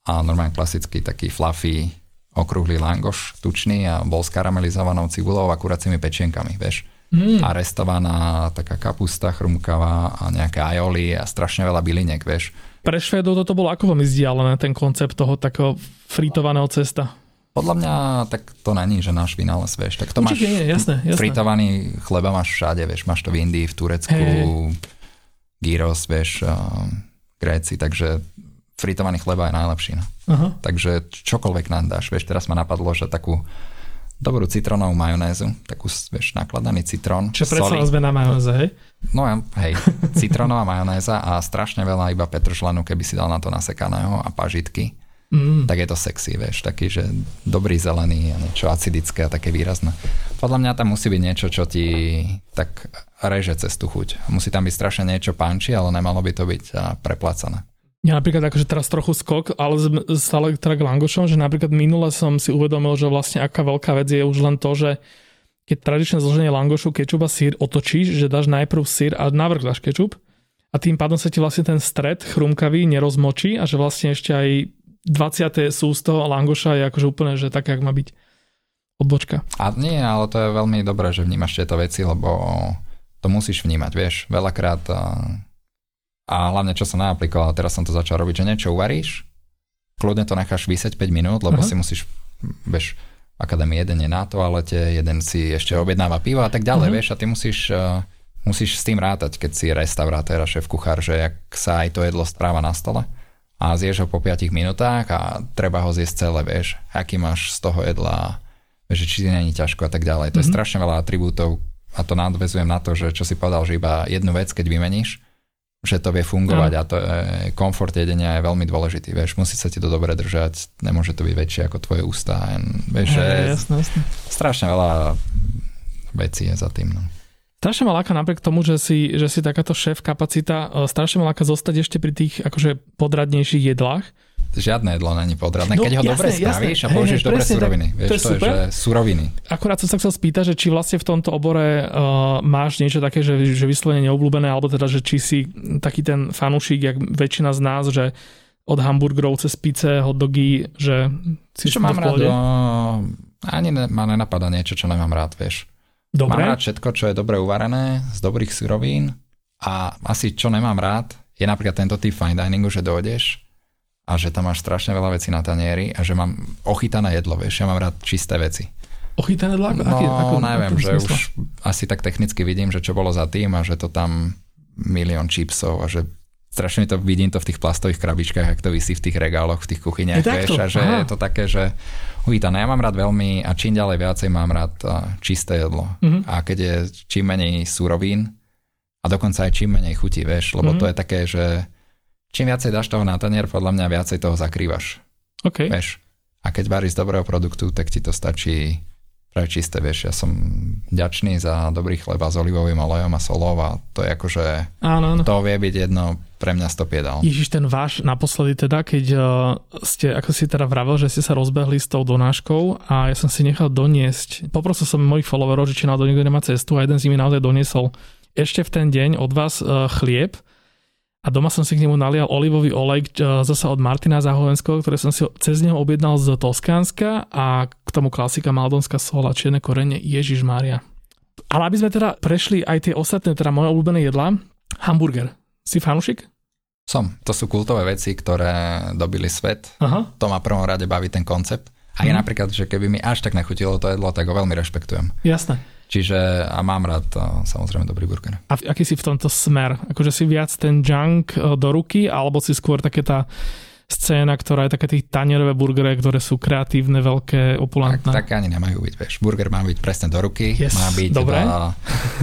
Speaker 2: a normálne klasický taký fluffy, okrúhly langoš, tučný a bol s karamelizovanou cibulou a kuracími pečienkami, vieš.
Speaker 1: Mm.
Speaker 2: A restovaná taká kapusta chrumkavá a nejaké aioli a strašne veľa byliniek, vieš.
Speaker 1: Pre Švédov toto bolo ako veľmi vzdialené, ten koncept toho takého fritovaného cesta.
Speaker 2: Podľa mňa tak to není, že náš vynález, vieš. Tak to
Speaker 1: Určite
Speaker 2: máš
Speaker 1: nie, jasné, jasné.
Speaker 2: fritovaný chleba máš všade, vieš. Máš to v Indii, v Turecku,
Speaker 1: Hej.
Speaker 2: gyros, vieš, Gréci, takže fritovaný chleba je najlepší. No.
Speaker 1: Aha.
Speaker 2: Takže čokoľvek nám dáš. Vieš, teraz ma napadlo, že takú dobrú citrónovú majonézu, takú, vieš, nakladaný citrón,
Speaker 1: Čiže predsa sme na majonéze, hej?
Speaker 2: No hej, citrónová majonéza a strašne veľa iba petržlenu, keby si dal na to nasekaného a pažitky,
Speaker 1: Mm.
Speaker 2: tak je to sexy, vieš, taký, že dobrý zelený a niečo acidické a také výrazné. Podľa mňa tam musí byť niečo, čo ti tak reže cez tú chuť. Musí tam byť strašne niečo panči, ale nemalo by to byť a, preplacané.
Speaker 1: Ja napríklad akože teraz trochu skok, ale stále teda k langošom, že napríklad minule som si uvedomil, že vlastne aká veľká vec je už len to, že keď tradičné zloženie langošu, kečup sír otočíš, že dáš najprv sír a navrch dáš kečup a tým pádom sa ti vlastne ten stred chrumkavý nerozmočí a že vlastne ešte aj 20. sústo langoša je akože úplne, že tak, jak má byť odbočka.
Speaker 2: A nie, ale to je veľmi dobré, že vnímaš tieto veci, lebo to musíš vnímať, vieš, veľakrát a, hlavne čo som naaplikoval, teraz som to začal robiť, že niečo uvaríš, kľudne to necháš vysieť 5 minút, lebo
Speaker 1: Aha.
Speaker 2: si musíš, vieš, v akadémii jeden je na toalete, jeden si ešte objednáva pivo a tak ďalej,
Speaker 1: Mhm.
Speaker 2: vieš, a ty musíš, uh, musíš s tým rátať, keď si restauratér a šéf kuchár, že jak sa aj to jedlo správa na stole a zješ ho po 5 minútach a treba ho zjesť celé, vieš, aký máš z toho jedla, že či není ťažko a tak ďalej. To je
Speaker 1: Mhm.
Speaker 2: strašne veľa atribútov a to nadvezujem na to, že čo si povedal, že iba jednu vec, keď vymeníš, že to vie fungovať a to je, komfort jedenia je veľmi dôležitý, vieš, musí sa ti to dobre držať, nemôže to byť väčšie ako tvoje ústa, vieš, že
Speaker 1: Hej, jasné, jasné.
Speaker 2: strašne veľa vecí je za tým. No.
Speaker 1: Strašne ma láka napriek tomu, že si, že si takáto šéf kapacita, e, strašne ma láka zostať ešte pri tých akože podradnejších jedlách.
Speaker 2: Žiadne jedlo není podradné,
Speaker 1: No,
Speaker 2: keď ho
Speaker 1: jasné,
Speaker 2: dobre
Speaker 1: jasné.
Speaker 2: spravíš a
Speaker 1: Hej,
Speaker 2: použiješ dobre
Speaker 1: tak.
Speaker 2: suroviny.
Speaker 1: To
Speaker 2: Vieš,
Speaker 1: je
Speaker 2: to je, že suroviny.
Speaker 1: Akurát som sa chcel spýtať, že či vlastne v tomto obore uh, máš niečo také, že, že vyslovene neobľúbené, alebo teda, že či si taký ten fanúšik, jak väčšina z nás, že od hamburgerov cez pice, hot dogy, že si
Speaker 2: Čo
Speaker 1: to
Speaker 2: mám rád? No, ani ne, ma nenapadá niečo, čo nemám rád, vieš.
Speaker 1: Dobre,
Speaker 2: Mám rád všetko, čo je dobre uvarené, z dobrých surovín a asi čo nemám rád, je napríklad tento typ fine diningu, že dojdeš a že tam máš strašne veľa vecí na tanieri a že mám ochytané jedlo, vieš, ja mám rád čisté veci.
Speaker 1: ochytané dlak?
Speaker 2: No,
Speaker 1: Aký, ako,
Speaker 2: neviem, že
Speaker 1: zmysle?
Speaker 2: už asi tak technicky vidím, že čo bolo za tým a že to tam milión čipsov a že strašne to vidím to v tých plastových krabičkách, ak to vysí v tých regáloch, v tých kuchyniach, vieš, a že Aha. je to také, že uvítané, ja mám rád veľmi a čím ďalej viacej mám rád čisté jedlo. Mm-hmm. A keď je čím menej surovín a dokonca aj čím menej chutí, vieš, lebo mm-hmm. to je také, že čím viacej dáš toho na tanier, podľa mňa viacej toho zakrývaš.
Speaker 1: Okay.
Speaker 2: Vieš. A keď varíš z dobrého produktu, tak ti to stačí pre čisté, vieš, ja som ďačný za dobrý chleba s olivovým olejom a solou a to je akože,
Speaker 1: áno, áno.
Speaker 2: to vie byť jedno pre mňa stop jedal.
Speaker 1: Ježiš, ten váš naposledy teda, keď uh, ste, ako si teda vravel, že ste sa rozbehli s tou donáškou a ja som si nechal doniesť, poprosil som mojich followerov, že či náhodou niekto nemá cestu a jeden z nimi naozaj doniesol ešte v ten deň od vás uh, chlieb a doma som si k nemu nalial olivový olej zase od Martina Zahovenského, ktoré som si cez neho objednal z Toskánska a k tomu klasika Maldonská sol a čierne korene Ježiš Mária. Ale aby sme teda prešli aj tie ostatné, teda moje obľúbené jedlá, hamburger. Si fanúšik?
Speaker 2: Som. To sú kultové veci, ktoré dobili svet.
Speaker 1: Aha.
Speaker 2: To ma prvom rade baví ten koncept. A je mhm. napríklad, že keby mi až tak nechutilo to jedlo, tak ho veľmi rešpektujem.
Speaker 1: Jasné.
Speaker 2: Čiže a mám rád samozrejme dobrý burger.
Speaker 1: A aký si v tomto smer? Akože si viac ten junk e, do ruky, alebo si skôr také tá scéna, ktorá je také tých tanierové burgery, ktoré sú kreatívne, veľké, opulantné.
Speaker 2: Tak, tak ani nemajú byť, vieš. Burger má byť presne do ruky,
Speaker 1: yes,
Speaker 2: má, byť
Speaker 1: dobre.
Speaker 2: V,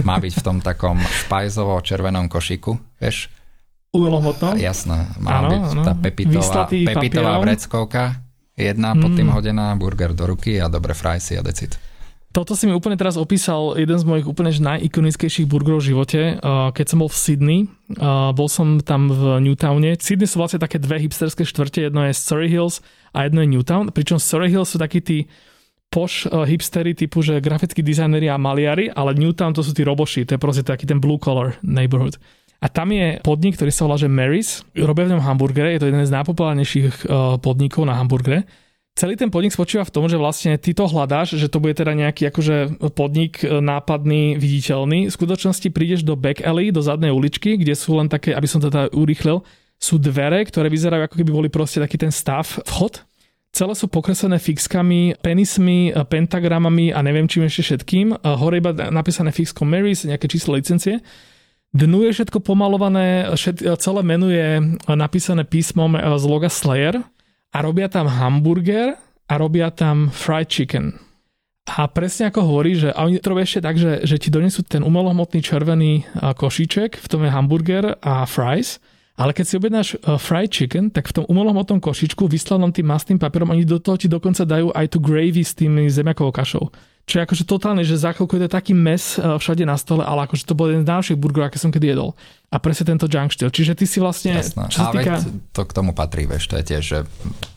Speaker 2: má byť v tom takom špajzovo-červenom košiku, vieš.
Speaker 1: Umelohmotnom?
Speaker 2: Jasné, má ano, byť ano. tá pepitová, pepitová vreckovka, jedna pod tým mm. hodená, burger do ruky a dobre frijsy a decit.
Speaker 1: Toto si mi úplne teraz opísal jeden z mojich úplne najikonickejších burgerov v živote. Keď som bol v Sydney, bol som tam v Newtowne. Sydney sú vlastne také dve hipsterské štvrte, jedno je Surrey Hills a jedno je Newtown, pričom Surrey Hills sú takí tí poš hipstery typu, že grafickí dizajneri a maliari, ale Newtown to sú tí roboši, to je proste taký ten blue collar neighborhood. A tam je podnik, ktorý sa volá, že Mary's. Robia v ňom hamburgery, je to jeden z najpopulárnejších podnikov na hamburgere celý ten podnik spočíva v tom, že vlastne ty to hľadáš, že to bude teda nejaký akože podnik e, nápadný, viditeľný. V skutočnosti prídeš do back alley, do zadnej uličky, kde sú len také, aby som to teda urýchlil, sú dvere, ktoré vyzerajú ako keby boli proste taký ten stav, vchod. Celé sú pokreslené fixkami, penismi, e, pentagramami a neviem čím ešte všetkým. E, hore iba napísané fixko Marys, nejaké číslo licencie. Dnu je všetko pomalované, celé menu je napísané písmom z loga Slayer a robia tam hamburger a robia tam fried chicken. A presne ako hovorí, že a oni to robia ešte tak, že, že ti donesú ten umelohmotný červený košíček, v tom je hamburger a fries, ale keď si objednáš fried chicken, tak v tom umelohmotnom košičku vyslanom tým mastným papierom, oni do toho ti dokonca dajú aj tú gravy s tými zemiakovou kašou. Čo je akože totálne, že za chvíľku je to taký mes všade na stole, ale akože to bol jeden z najlepších burgerov, aké som kedy jedol. A presne tento junk štýl. Čiže ty si vlastne...
Speaker 2: Jasné. Čo sa týka... to k tomu patrí, vieš, to je tiež, že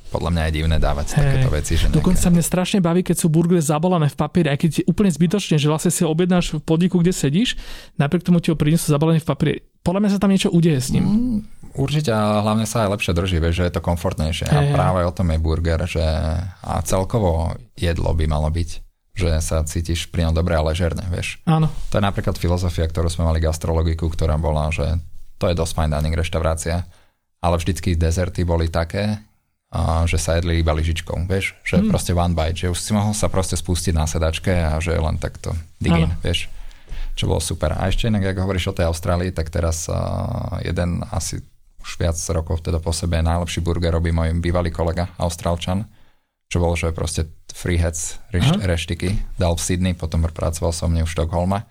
Speaker 2: podľa mňa je divné dávať hey. takéto veci. Že
Speaker 1: nejaké... Dokonca mne strašne baví, keď sú burgery zabalené v papieri, aj keď je úplne zbytočne, že vlastne si objednáš v podniku, kde sedíš, napriek tomu ti ho prinesú zabalené v papieri. Podľa mňa sa tam niečo udeje s ním. Mm,
Speaker 2: určite, a hlavne sa aj lepšie drží, vieš, že je to komfortnejšie. Hey. A práve o tom je burger, že a celkovo jedlo by malo byť že sa cítiš pri ňom dobre a ležerne, vieš.
Speaker 1: Áno.
Speaker 2: To je napríklad filozofia, ktorú sme mali gastrologiku, ktorá bola, že to je dosť fine dining reštaurácia, ale vždycky dezerty boli také, a že sa jedli iba lyžičkou, vieš, že hmm. proste one bite, že už si mohol sa proste spustiť na sedačke a že len takto digin, vieš, čo bolo super. A ešte inak, ak hovoríš o tej Austrálii, tak teraz uh, jeden asi už viac rokov teda po sebe najlepší burger robí môj bývalý kolega, Austrálčan, čo bolo, že proste freeheads, reš, reštiky, dal v Sydney, potom pracoval som mne v Štokholme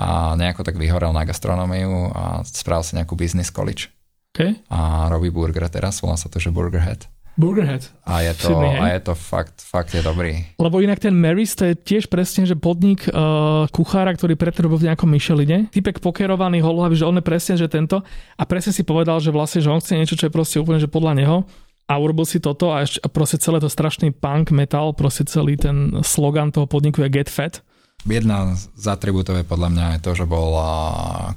Speaker 2: a nejako tak vyhorel na gastronómiu a spravil si nejakú business college.
Speaker 1: Okay.
Speaker 2: A robí burger teraz, volá sa to, že Burgerhead.
Speaker 1: Burgerhead.
Speaker 2: A je to, Sydney, a je to fakt, fakt je dobrý.
Speaker 1: Lebo inak ten Marys to je tiež presne, že podnik uh, kuchára, ktorý predtým robil v nejakom Micheline. Typek pokerovaný holohlavý, že on je presne, že tento. A presne si povedal, že vlastne, že on chce niečo, čo je proste úplne, že podľa neho a urobil si toto a, ešte, a proste celé to strašný punk metal, proste celý ten slogan toho podniku je Get Fat.
Speaker 2: Jedna z atribútov je podľa mňa je to, že bol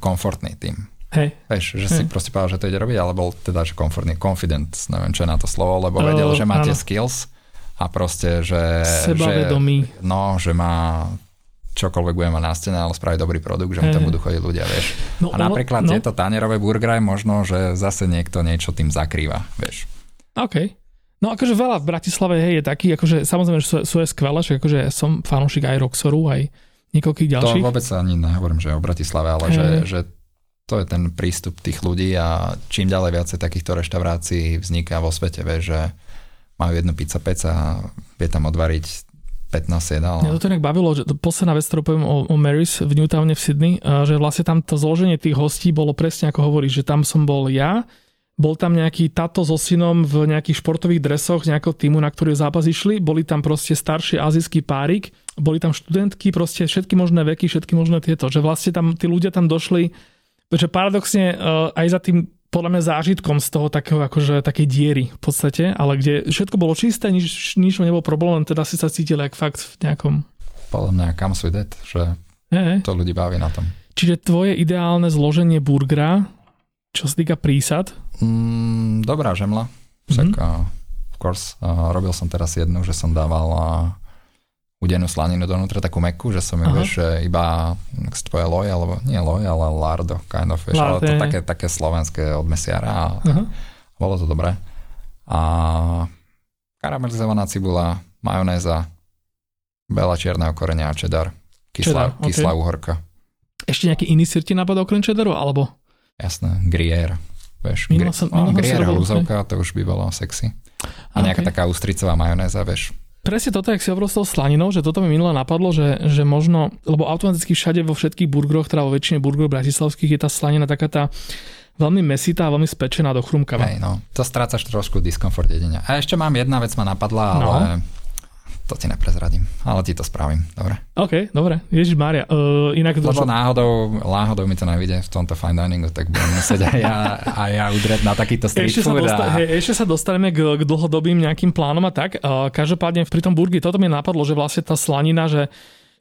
Speaker 2: komfortný tým.
Speaker 1: Hej.
Speaker 2: Vieš, že Hej. si proste povedal, že to ide robiť, ale bol teda, že komfortný, confident, neviem, čo je na to slovo, lebo vedel, uh, že máte áno. skills a proste, že...
Speaker 1: Sebavedomý.
Speaker 2: Že, no, že má čokoľvek bude mať na stene, ale spraviť dobrý produkt, že mu tam budú chodiť ľudia, vieš. No, a napríklad no. tieto tanierové burgery možno, že zase niekto niečo tým zakrýva, vieš.
Speaker 1: OK. No akože veľa v Bratislave hej, je taký, akože samozrejme, že sú, sú aj skvelé, že akože som fanúšik aj Roxoru, aj niekoľkých ďalších.
Speaker 2: To vôbec ani nehovorím, že o Bratislave, ale hey. že, že to je ten prístup tých ľudí a čím ďalej viacej takýchto reštaurácií vzniká vo svete, vieš, že majú jednu pizza pec a vie tam odvariť 15 jedál.
Speaker 1: Mňa to nejak bavilo, že posledná vec, ktorú poviem o, o Marys v Newtowne v Sydney, že vlastne tam to zloženie tých hostí bolo presne ako hovoríš, že tam som bol ja, bol tam nejaký tato so synom v nejakých športových dresoch nejakého týmu, na ktorý zápas išli, boli tam proste starší azijský párik, boli tam študentky, proste všetky možné veky, všetky možné tieto, že vlastne tam tí ľudia tam došli že paradoxne uh, aj za tým podľa mňa zážitkom z toho takého akože takej diery v podstate, ale kde všetko bolo čisté, nič, nič nebol problém, teda si sa cítili jak fakt v nejakom...
Speaker 2: Podľa mňa kam that, že je, to ľudí baví na tom.
Speaker 1: Čiže tvoje ideálne zloženie burgera, čo sa týka prísad?
Speaker 2: Mm, dobrá žemla. Však, mm-hmm. uh, of course, uh, robil som teraz jednu, že som dával uh, udenú slaninu donútra, takú mekku, že som ju, vieš, iba tvoje loj, alebo nie loj, ale lardo, kind of, vieš, ale to také, také slovenské od mesiara a uh-huh. bolo to dobré. A karamelizovaná cibula, majonéza, veľa čierneho korenia a čedar, kyslá, cheddar, kyslá okay. uhorka.
Speaker 1: Ešte nejaký iný sír ti napadol okrem čedaru, alebo?
Speaker 2: Jasné, gruyère. Vieš, gri- som, no, gruyère lúzovka, to už by bolo sexy. A nejaká okay. taká ústricová majonéza, vieš,
Speaker 1: Presne toto, jak si hovoril s tou slaninou, že toto mi minule napadlo, že, že možno, lebo automaticky všade vo všetkých burgeroch, teda vo väčšine burgerov bratislavských je tá slanina taká tá veľmi mesitá a veľmi spečená do chrumkava.
Speaker 2: Hej, no, to strácaš trošku diskomfort jedenia. A ešte mám jedna vec ma napadla, ale no to ti neprezradím, ale ti to spravím, dobre?
Speaker 1: OK, dobre, Ježiš Mária. Uh, inak
Speaker 2: Lebo náhodou, náhodou mi to nevíde v tomto fine diningu, tak budem musieť aj ja, aj ja udrieť na takýto street ešte food. Sa dosta-
Speaker 1: a... hej, ešte sa dostaneme k, k dlhodobým nejakým plánom a tak. Uh, každopádne pri tom burgi toto mi napadlo, že vlastne tá slanina, že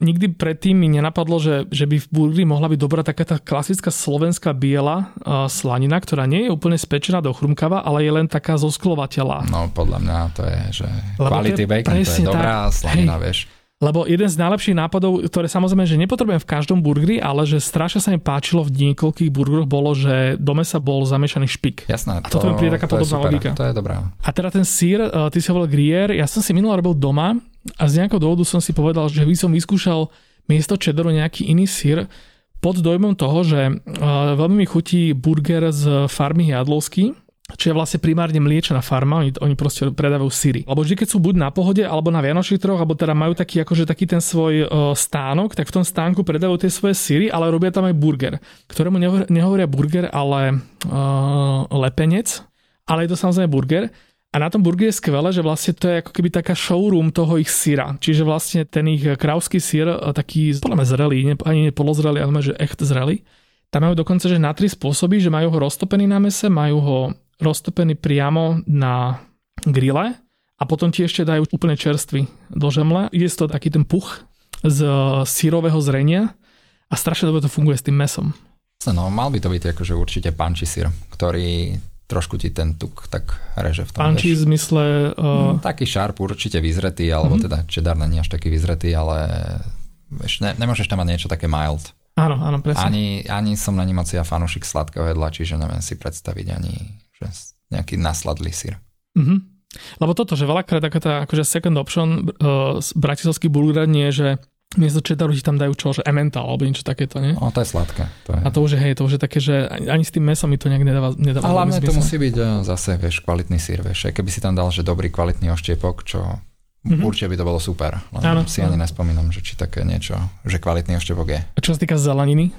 Speaker 1: nikdy predtým mi nenapadlo, že, že by v burgeri mohla byť dobrá taká tá klasická slovenská biela uh, slanina, ktorá nie je úplne spečená do chrumkava, ale je len taká zosklovateľá.
Speaker 2: No podľa mňa to je, že Lebo quality bacon, to je dobrá tá, slanina, hej, vieš.
Speaker 1: Lebo jeden z najlepších nápadov, ktoré samozrejme, že nepotrebujem v každom burgeri, ale že strašne sa mi páčilo v niekoľkých burgeroch, bolo, že do mesa bol zamiešaný špik.
Speaker 2: Jasné.
Speaker 1: A toto mi príde taká podobná logika.
Speaker 2: To je dobrá.
Speaker 1: A teda ten sír, ty si hovoril gruyère, ja som si minulý robil doma a z nejakého dôvodu som si povedal, že by som vyskúšal miesto cheddaru nejaký iný sír pod dojmom toho, že uh, veľmi mi chutí burger z farmy Jadlovský, čo je vlastne primárne mliečná farma, oni, oni proste predávajú syry. Lebo vždy, keď sú buď na pohode, alebo na Vianočných troch, alebo teda majú taký, akože taký ten svoj uh, stánok, tak v tom stánku predávajú tie svoje syry, ale robia tam aj burger, ktorému nehovoria burger, ale uh, lepenec, ale je to samozrejme burger. A na tom burgeri je skvelé, že vlastne to je ako keby taká showroom toho ich syra. Čiže vlastne ten ich krauský syr, taký podľa mňa zrelý, ani nie polozrelý, ale že echt zrelý. Tam majú dokonca, že na tri spôsoby, že majú ho roztopený na mese, majú ho roztopený priamo na grille a potom ti ešte dajú úplne čerstvý do žemle. Je to taký ten puch z sírového zrenia a strašne dobre to funguje s tým mesom.
Speaker 2: No, mal by to byť akože určite panči sír, ktorý trošku ti ten tuk tak reže v tom.
Speaker 1: Panči v zmysle...
Speaker 2: Uh... Mm, taký šarp určite vyzretý, alebo mm-hmm. teda čedar nie až taký vyzretý, ale vieš, ne, nemôžeš tam mať niečo také mild.
Speaker 1: Áno, áno, presne.
Speaker 2: Ani, ani som není moc ja fanúšik sladkého jedla, čiže neviem si predstaviť ani že nejaký nasladlý sír.
Speaker 1: Mm-hmm. Lebo toto, že veľakrát taká tá akože second option uh, bratislavský burger nie je, že miesto čedaru ti tam dajú čo, že emmental alebo niečo takéto, nie?
Speaker 2: O, to je sladké. To je.
Speaker 1: A to už je, hej, to už je také, že ani s tým mesom mi to nejak nedáva, nedáva
Speaker 2: Ale hlavne to musí byť eh, zase, vieš, kvalitný sír, vieš. Keby si tam dal, že dobrý kvalitný oštiepok, čo mm-hmm. určite by to bolo super. Len áno, si áno. ani nespomínam, že či také niečo, že kvalitný oštiepok je.
Speaker 1: A čo sa týka zeleniny?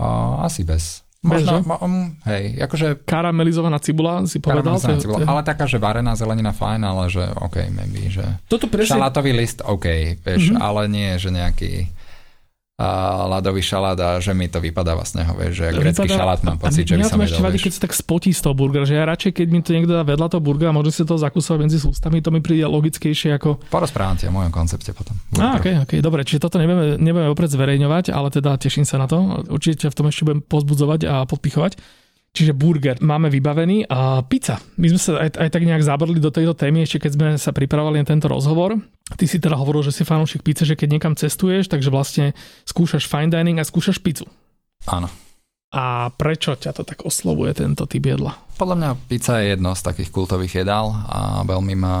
Speaker 2: O, asi bez. Možno, um, hej, akože...
Speaker 1: Karamelizovaná cibula, si povedal.
Speaker 2: Karamelizovaná cibula, ale taká, že varená zelenina fajn, ale že OK, maybe, že... Toto presne... Šalátový list OK, vieš, mm-hmm. ale nie, že nejaký a ľadový šalát a že mi to vypadá vlastne ho, vieš, že grecký šalát mám pocit, že by som
Speaker 1: ešte vadí, keď sa tak spotí z toho burgera, že ja radšej, keď mi to niekto dá vedľa toho burgera, môže si to zakúsovať medzi sústami, to mi príde logickejšie ako...
Speaker 2: Porozprávam ti o mojom koncepte potom.
Speaker 1: Á, okay, okay, dobre, čiže toto nebudeme, nebudeme opred zverejňovať, ale teda teším sa na to. Určite v tom ešte budem pozbudzovať a podpichovať. Čiže burger máme vybavený a pizza. My sme sa aj, aj tak nejak zabrdli do tejto témy, ešte keď sme sa pripravovali na tento rozhovor. Ty si teda hovoril, že si fanúšik pizza, že keď niekam cestuješ, takže vlastne skúšaš fine dining a skúšaš pizzu.
Speaker 2: Áno.
Speaker 1: A prečo ťa to tak oslovuje, tento typ jedla?
Speaker 2: Podľa mňa pizza je jedno z takých kultových jedál a veľmi ma,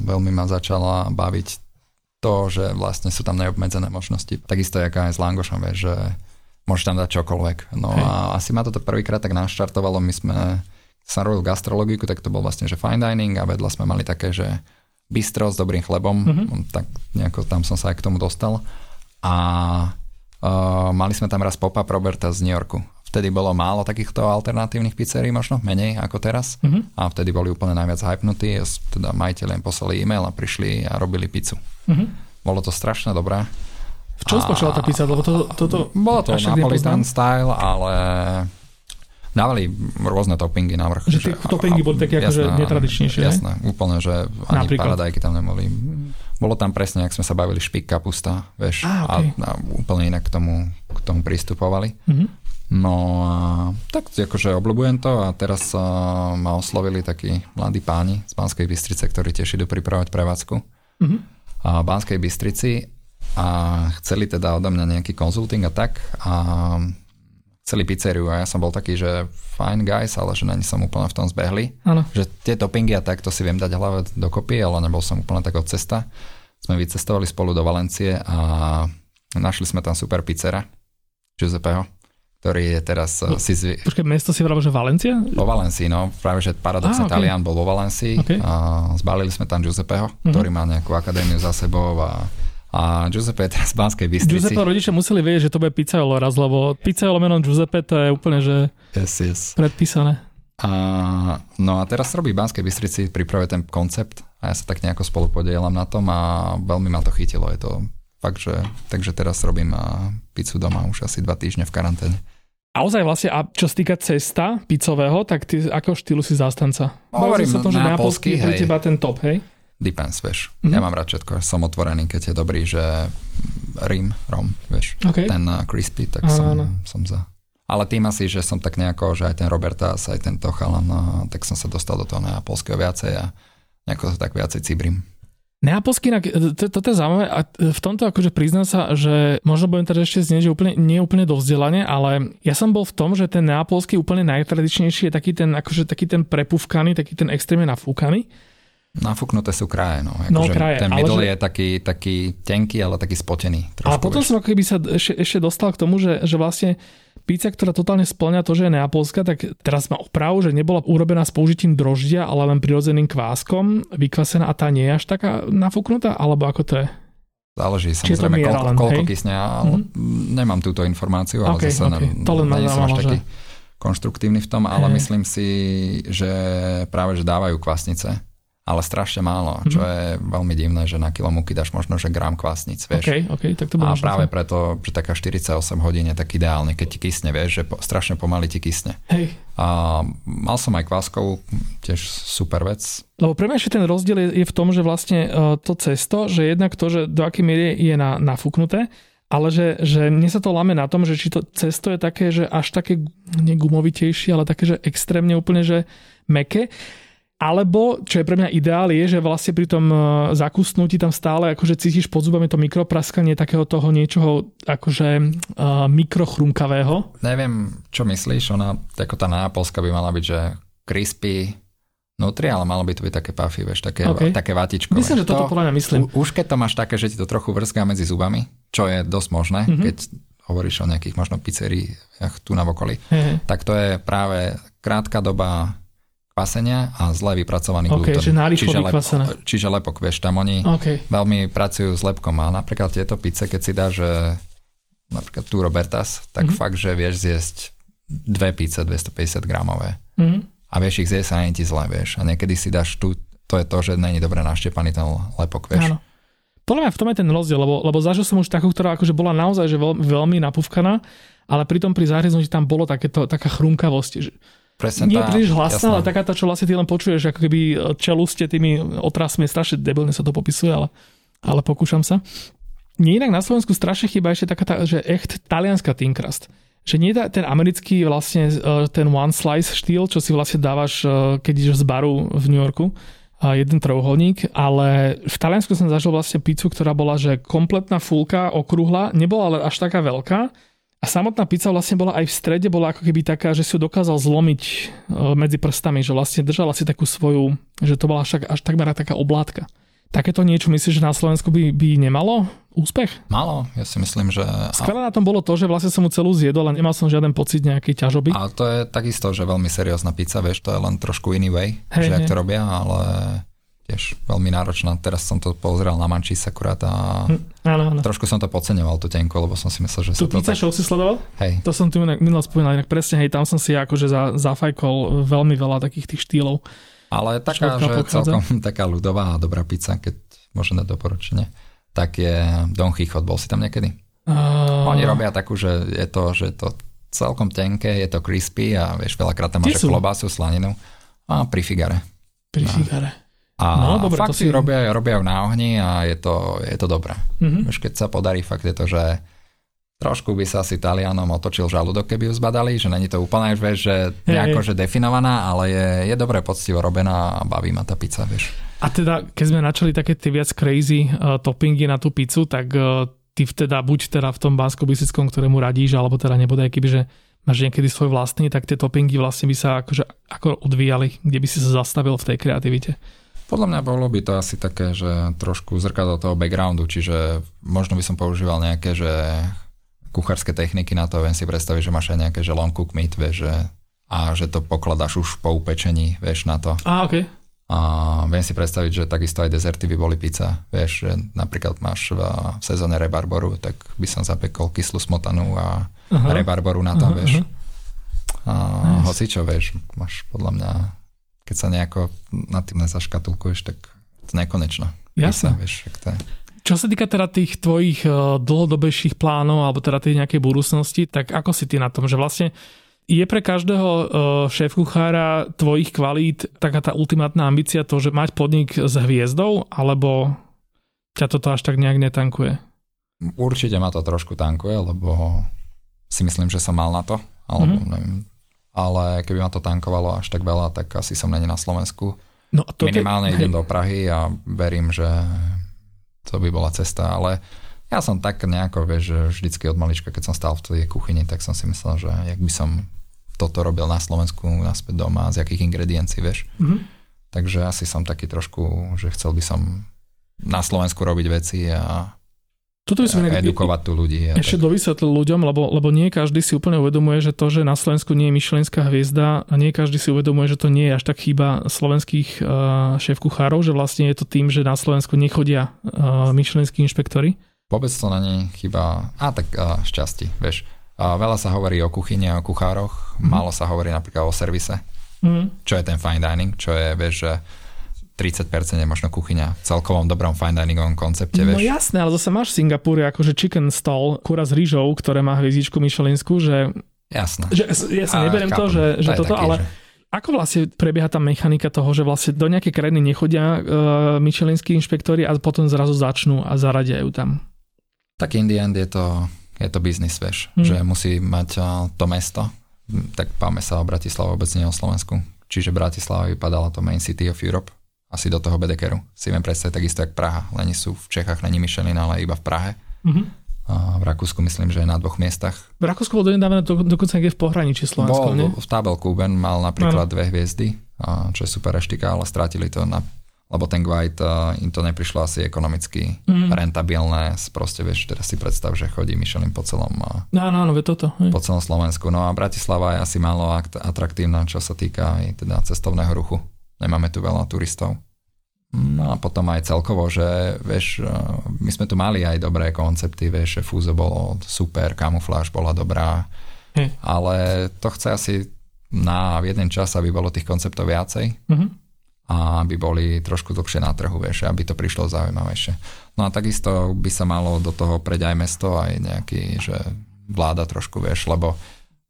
Speaker 2: veľmi ma začala baviť to, že vlastne sú tam neobmedzené možnosti. Takisto, ako aj s langošom, vieš, že Môžeš tam dať čokoľvek. No Hej. a asi ma toto prvýkrát tak naštartovalo. My sme sa robil gastrologiku, tak to bol vlastne, že fine dining a vedľa sme mali také, že bistro s dobrým chlebom, mm-hmm. tak nejako tam som sa aj k tomu dostal. A uh, mali sme tam raz pop-up Roberta z New Yorku. Vtedy bolo málo takýchto alternatívnych pizzerií, možno menej ako teraz. Mm-hmm. A vtedy boli úplne najviac hypnutí. Teda majiteľi im poslali e-mail a prišli a robili pizzu. Mm-hmm. Bolo to strašne dobré.
Speaker 1: V čom spočala tá pizza? Lebo to, to, to,
Speaker 2: bolo to Napolitan style, ale dávali rôzne toppingy na vrch.
Speaker 1: Že tie toppingy boli také akože netradičnejšie,
Speaker 2: Jasné, úplne, že ani Napríklad. paradajky tam neboli. Bolo tam presne, ak sme sa bavili, špik kapusta, vieš, ah, okay. a, a úplne inak k tomu, k tomu pristupovali. Mm-hmm. No a tak akože obľúbujem to a teraz uh, ma oslovili takí mladí páni z Banskej Bystrice, ktorí tiež idú pripravať prevádzku mm-hmm. a Banskej Bystrici a chceli teda odo mňa nejaký konzulting a tak a chceli pizzeriu a ja som bol taký, že fine guys, ale že není som úplne v tom zbehli. Ano. Že tie toppingy a tak, to si viem dať hlave dokopy, ale nebol som úplne tak od cesta. Sme vycestovali spolu do Valencie a našli sme tam super pizzera, Giuseppeho, ktorý je teraz no, si zvy...
Speaker 1: Počkaj, mesto si vravil, že Valencia?
Speaker 2: Vo Valencii, no. Práve, že paradoxne ah, okay. Talian bol vo Valencii. Okay. A zbalili sme tam Giuseppeho, uh-huh. ktorý má nejakú akadémiu za sebou a a Giuseppe je teraz z Banskej Bystrici.
Speaker 1: Giuseppe rodičia museli vedieť, že to bude pizzaiolo raz, lebo pizzaiolo menom Giuseppe to je úplne, že
Speaker 2: yes, yes.
Speaker 1: predpísané.
Speaker 2: A, no a teraz robí v Banskej Bystrici, pripravuje ten koncept a ja sa tak nejako spolu podielam na tom a veľmi ma to chytilo. Je to fakt, že, takže teraz robím pizzu doma už asi dva týždne v karanténe.
Speaker 1: A ozaj vlastne, a čo sa týka cesta pizzového, tak ty ako štýlu si zástanca?
Speaker 2: Hovorím sa tom, že na polsky,
Speaker 1: pre teba ten top, hej?
Speaker 2: Depends, vieš. Mm-hmm. Ja mám rád všetko, som otvorený, keď je dobrý, že Rim, Rom, vieš. Okay. Ten uh, crispy, tak som, som za. Ale tým asi, že som tak nejako, že aj ten Robertas, aj tento chalan, uh, tak som sa dostal do toho neapolského viacej a nejako sa tak viacej cibrím.
Speaker 1: Neapolský, to, toto je zaujímavé a v tomto akože priznám sa, že možno budem teda ešte znieť, že úplne, nie úplne do vzdelania, ale ja som bol v tom, že ten neapolský úplne najtradičnejší je taký ten, akože taký ten prepúvkaný, taký ten extrémne nafúkaný.
Speaker 2: Nafúknuté sú kraje, no.
Speaker 1: no kraje,
Speaker 2: ten middle že... je taký, taký tenký, ale taký spotený.
Speaker 1: A potom som ako keby sa ešte, ešte dostal k tomu, že, že vlastne pizza, ktorá totálne splňa to, že je neapolská, tak teraz ma opravu, že nebola urobená s použitím droždia, ale len prirodzeným kváskom, vykvasená a tá nie je až taká nafúknutá, alebo ako to je?
Speaker 2: Záleží samozrejme, koľko, len, koľko kysne. Mm-hmm. Nemám túto informáciu, ale okay, zase okay. to len nie som až taký konštruktívny v tom, ale hey. myslím si, že práve že dávajú kvasnice ale strašne málo, čo mm-hmm. je veľmi divné, že na kilo múky dáš možno, že gram kvásnic, vieš.
Speaker 1: Okay, okay, tak to
Speaker 2: a práve preto, že taká 48 hodín je tak ideálne, keď ti kysne, vieš, že po, strašne pomaly ti kysne.
Speaker 1: Hej.
Speaker 2: A mal som aj kváskovú, tiež super vec.
Speaker 1: Lebo pre mňa ešte ten rozdiel je, je v tom, že vlastne uh, to cesto, že jednak to, že do akej miery je na, nafúknuté, ale že, že mne sa to lame na tom, že či to cesto je také, že až také negumovitejšie, ale také, že extrémne úplne, že meké. Alebo, čo je pre mňa ideál, je, že vlastne pri tom e, zakusnutí tam stále akože cítiš pod zubami to mikropraskanie takého toho niečoho akože uh, mikrochrumkavého.
Speaker 2: Neviem, čo myslíš, ona, ako tá nápolska by mala byť, že crispy, Nutri, ale malo by to byť také puffy, vieš, také, okay. také vatičko.
Speaker 1: Myslím, že toto podľa mňa myslím.
Speaker 2: Už keď to máš také, že ti to trochu vrzgá medzi zubami, čo je dosť možné, mm-hmm. keď hovoríš o nejakých možno pizzeriách tu na okolí, mm-hmm. tak to je práve krátka doba kvasenia a zle vypracovaný
Speaker 1: okay, gluten. Že čiže,
Speaker 2: lep, čiže lepok, vieš, tam oni okay. veľmi pracujú s lepkom a napríklad tieto pice, keď si dáš napríklad tu Robertas, tak mm-hmm. fakt, že vieš zjesť dve pice 250 gramové. Mm-hmm. A vieš ich zjesť a nie ti zle, vieš. A niekedy si dáš tu, to je to, že není dobre naštepaný ten lepok, vieš. Áno.
Speaker 1: Podľa mňa v tom je ten rozdiel, lebo, lebo zažil som už takú, ktorá akože bola naozaj že veľ, veľmi napúvkaná, ale pritom pri zahryznutí tam bolo takéto, taká chrumkavosť. Že,
Speaker 2: Presne
Speaker 1: Nie tá, príliš hlasná, ale taká tá, čo vlastne ty len počuješ, ako keby čeluste tými otrasmi, strašne debilne sa to popisuje, ale, ale pokúšam sa. Nie inak na Slovensku strašne chýba ešte taká tá, že echt talianská thin crust. Že nie je ten americký vlastne e, ten one slice štýl, čo si vlastne dávaš, e, keď ideš z baru v New Yorku, jeden trojuholník, ale v Taliansku som zažil vlastne pizzu, ktorá bola, že kompletná fulka, okrúhla, nebola ale až taká veľká, a samotná pizza vlastne bola aj v strede, bola ako keby taká, že si ju dokázal zlomiť e, medzi prstami, že vlastne držala si takú svoju, že to bola až, až takmer taká oblátka. Takéto niečo myslíš, že na Slovensku by, by nemalo úspech?
Speaker 2: Malo, ja si myslím, že...
Speaker 1: Skvelé na tom bolo to, že vlastne som mu celú zjedol a nemal som žiaden pocit nejakej ťažoby.
Speaker 2: A to je takisto, že veľmi seriózna pizza, vieš, to je len trošku iný way, hey, že hey. to robia, ale tiež veľmi náročná. Teraz som to pozrel na Manchis akurát a hm, áno, áno. trošku som to podceňoval, tú tenko, lebo som si myslel, že
Speaker 1: tu pizza tak... show si sledoval?
Speaker 2: Hej.
Speaker 1: To som tu minul spomínal, inak presne, hej, tam som si akože za, zafajkol veľmi veľa takých tých štýlov.
Speaker 2: Ale taká, že celkom taká ľudová a dobrá pizza, keď môžem dať doporučenie, tak je Don Chichot. Bol si tam niekedy? Uh... Oni robia takú, že je to, že to celkom tenké, je to crispy a vieš, veľakrát tam máš klobásu, slaninu a pri figare.
Speaker 1: Pri no. figare.
Speaker 2: A no, dobre, fakt si robia, robia na ohni a je to, je to dobré. Mm-hmm. Už keď sa podarí, fakt je to, že trošku by sa asi Talianom otočil žalúdok, keby ju zbadali, že není to úplne, vieš, že nejako, hey. že definovaná, ale je, je dobre poctivo robená a baví ma tá pizza, vieš.
Speaker 1: A teda, keď sme načali také tie viac crazy uh, toppingy na tú pizzu, tak uh, ty teda buď teda v tom bansko ktorému radíš, alebo teda nebodaj, keby, že máš niekedy svoj vlastný, tak tie toppingy vlastne by sa akože ako odvíjali, kde by si sa zastavil v tej kreativite.
Speaker 2: Podľa mňa bolo by to asi také, že trošku zrkadlo toho backgroundu, čiže možno by som používal nejaké, že kuchárske techniky na to, viem si predstaviť, že máš aj nejaké, že long cook meat, vieš, že, a že to pokladáš už po upečení, vieš, na to.
Speaker 1: A, okay.
Speaker 2: A viem si predstaviť, že takisto aj dezerty by boli pizza. Vieš, že napríklad máš v, v sezóne rebarboru, tak by som zapekol kyslú smotanu a uh-huh. rebarboru na to, uh-huh. vieš. A nice. hoci čo, vieš, máš podľa mňa, keď sa nejako nad tým nezaškatulkuješ, tak to nekonečno.
Speaker 1: Jasne.
Speaker 2: Pisa, vieš, to je.
Speaker 1: Čo sa týka teda tých tvojich eh, dlhodobejších plánov alebo teda tej nejakej budúcnosti, tak ako si ty na tom, že vlastne je pre každého eh, šéf kuchára tvojich kvalít taká tá ultimátna ambícia to, že mať podnik s hviezdou, alebo ťa toto až tak nejak netankuje?
Speaker 2: Určite ma to trošku tankuje, lebo si myslím, že som mal na to, alebo mm-hmm. neviem, ale keby ma to tankovalo až tak veľa, tak asi som není na Slovensku. No, to Minimálne te... idem do Prahy a verím, že to by bola cesta, ale ja som tak nejako, vieš, že vždycky od malička, keď som stál v tej kuchyni, tak som si myslel, že jak by som toto robil na Slovensku, naspäť doma, z jakých ingrediencií, vieš. Mm-hmm. Takže asi som taký trošku, že chcel by som na Slovensku robiť veci a toto by sme edukovať tu ľudí.
Speaker 1: Ešte tak... dovysvetlil ľuďom, lebo, lebo nie každý si úplne uvedomuje, že to, že na Slovensku nie je myšlenská hviezda a nie každý si uvedomuje, že to nie je až tak chyba slovenských uh, šéf-kuchárov, že vlastne je to tým, že na Slovensku nechodia uh, myšlenskí inšpektori.
Speaker 2: Vôbec to na nej chyba, a tak uh, šťastí, vieš. Uh, veľa sa hovorí o kuchyni a o kuchároch, mm. málo sa hovorí napríklad o servise. Mm. Čo je ten fine dining, čo je, vieš, že 30% je možno kuchyňa v celkovom dobrom fine diningovom koncepte.
Speaker 1: No
Speaker 2: vieš.
Speaker 1: jasné, ale zase máš v Singapúre akože chicken stall, kura s rýžou, ktoré má hviezdičku Michelinskú, že...
Speaker 2: Jasné.
Speaker 1: Že, ja sa neberiem to, že, že to toto, taký, ale... Že... Ako vlastne prebieha tá mechanika toho, že vlastne do nejakej krajiny nechodia uh, Michelinskí inšpektori a potom zrazu začnú a zaradiajú tam?
Speaker 2: Tak in the end je to, je to biznis, vieš, hmm. že musí mať uh, to mesto. Tak páme sa o Bratislavu, vôbec nie o Slovensku. Čiže Bratislava vypadala to main city of Europe asi do toho Bedekeru. Si viem predstaviť takisto, jak Praha. Len sú v Čechách, není Michelin, ale iba v Prahe. Uh-huh. A v Rakúsku myslím, že je na dvoch miestach.
Speaker 1: V Rakúsku bol donedávne do, dokonca niekde v pohraničí Slovensko,
Speaker 2: bol, nie? v Tabelkuben mal napríklad ano. dve hviezdy, čo je super reštika, ale strátili to na lebo ten White im to neprišlo asi ekonomicky mm. rentabilné. Proste vieš, teraz si predstav, že chodí Michelin po celom,
Speaker 1: no, no, no, toto,
Speaker 2: po celom Slovensku. No a Bratislava je asi málo atraktívna, čo sa týka aj teda cestovného ruchu nemáme tu veľa turistov. No a potom aj celkovo, že vieš, eh, my sme tu mali aj dobré koncepty, vieš, že Fúzo bolo super, kamufláž bola dobrá, hm. ale to chce asi na jeden čas, aby bolo tých konceptov viacej uh-huh. a aby boli trošku dlhšie na trhu, vieš, aby to prišlo zaujímavejšie. No a takisto by sa malo do toho preť aj mesto, aj nejaký, že vláda trošku, vieš, lebo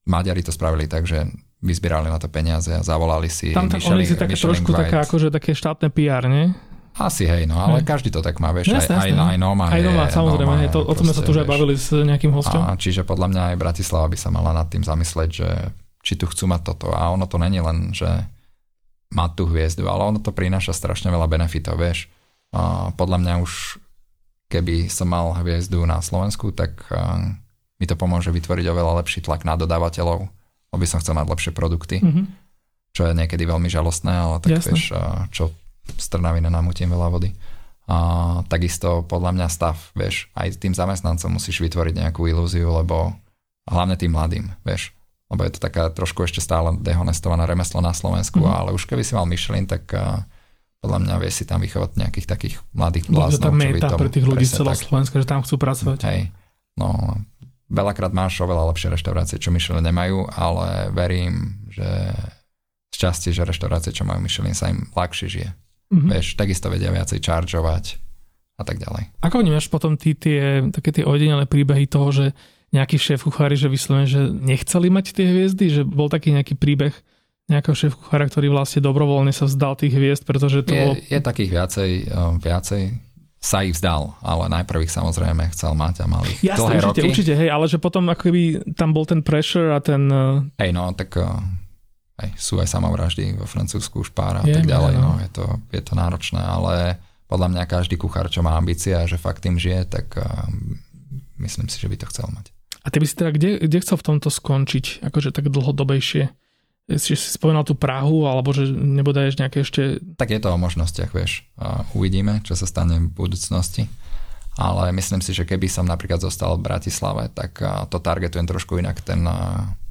Speaker 2: Maďari to spravili tak, že vyzbierali na to peniaze a zavolali si
Speaker 1: Tam tak, Michelin, oni si také trošku také, akože také štátne PR, nie?
Speaker 2: Asi hej, no ale hej. každý to tak má, vieš, jasne, aj, jasne. aj, aj Noma
Speaker 1: Aj Noma, samozrejme, Noma, to, o tom sme sa tu už aj bavili s nejakým hostom.
Speaker 2: A, čiže podľa mňa aj Bratislava by sa mala nad tým zamysleť, že či tu chcú mať toto. A ono to není len, že má tú hviezdu, ale ono to prináša strašne veľa benefitov, vieš. A podľa mňa už keby som mal hviezdu na Slovensku, tak mi to pomôže vytvoriť oveľa lepší tlak na dodávateľov, by som chcel mať lepšie produkty, mm-hmm. čo je niekedy veľmi žalostné, ale tak Jasne. vieš, čo z Trnaviny namutím veľa vody. A takisto podľa mňa stav, vieš, aj tým zamestnancom musíš vytvoriť nejakú ilúziu, lebo hlavne tým mladým, vieš, lebo je to taká trošku ešte stále dehonestovaná remeslo na Slovensku, mm. ale už keby si mal Michelin, tak uh, podľa mňa vie si tam vychovať nejakých takých mladých bláznov.
Speaker 1: tam je pre tých ľudí celého Slovenska, že tam chcú pracovať.
Speaker 2: Hej, no veľakrát máš oveľa lepšie reštaurácie, čo Michelin nemajú, ale verím, že z časti, že reštaurácie, čo majú Michelin, sa im ľahšie žije. Mm-hmm. Vieš, takisto vedia viacej čaržovať a tak ďalej.
Speaker 1: Ako vnímaš potom ty tie, také tie ojedinelé príbehy toho, že nejaký šéf kuchári, že vyslovene, že nechceli mať tie hviezdy, že bol taký nejaký príbeh nejakého šéf kuchára, ktorý vlastne dobrovoľne sa vzdal tých hviezd, pretože to...
Speaker 2: Je, je takých viacej, uh, viacej sa ich vzdal, ale najprv ich samozrejme chcel mať a mal ich
Speaker 1: Jasne,
Speaker 2: dlhé
Speaker 1: určite,
Speaker 2: roky.
Speaker 1: určite, hej, ale že potom ako keby tam bol ten pressure a ten...
Speaker 2: E, hej, no, tak uh, hej, sú aj samovraždy vo Francúzsku, špára a tak ďalej, no. no, je, to, je to náročné, ale podľa mňa každý kuchár, čo má ambície a že fakt tým žije, tak uh, myslím si, že by to chcel mať.
Speaker 1: A ty by si teda kde, kde chcel v tomto skončiť, akože tak dlhodobejšie? Si spomínal tú Prahu, alebo že nebodaješ nejaké ešte...
Speaker 2: Tak je to o možnostiach, vieš. Uvidíme, čo sa stane v budúcnosti. Ale myslím si, že keby som napríklad zostal v Bratislave, tak to targetujem trošku inak ten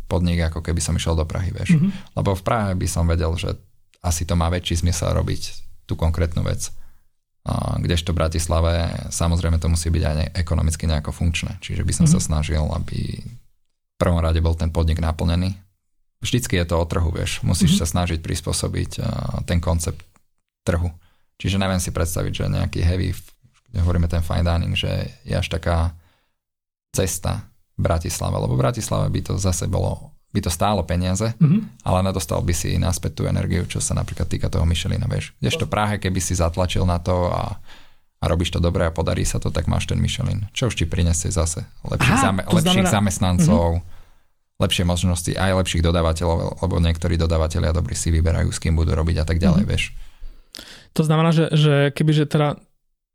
Speaker 2: podnik, ako keby som išiel do Prahy, vieš. Mm-hmm. Lebo v Prahe by som vedel, že asi to má väčší zmysel robiť tú konkrétnu vec. Kdežto v Bratislave samozrejme to musí byť aj ekonomicky nejako funkčné. Čiže by som mm-hmm. sa snažil, aby v prvom rade bol ten podnik naplnený vždycky je to o trhu, vieš. Musíš mm-hmm. sa snažiť prispôsobiť uh, ten koncept trhu. Čiže neviem si predstaviť, že nejaký heavy, hovoríme ten fine dining, že je až taká cesta v Bratislave, lebo v Bratislave by to zase bolo, by to stálo peniaze, mm-hmm. ale nedostal by si naspäť tú energiu, čo sa napríklad týka toho Michelina, vieš. Kdežto Prahe, keby si zatlačil na to a a robíš to dobre a podarí sa to, tak máš ten Michelin. Čo už ti prinesie zase lepších, Aha, zame, lepších znamená... zamestnancov, mm-hmm lepšie možnosti aj lepších dodávateľov, lebo niektorí dodávateľia dobrí si vyberajú, s kým budú robiť a tak ďalej, mm. vieš.
Speaker 1: To znamená, že, že kebyže teda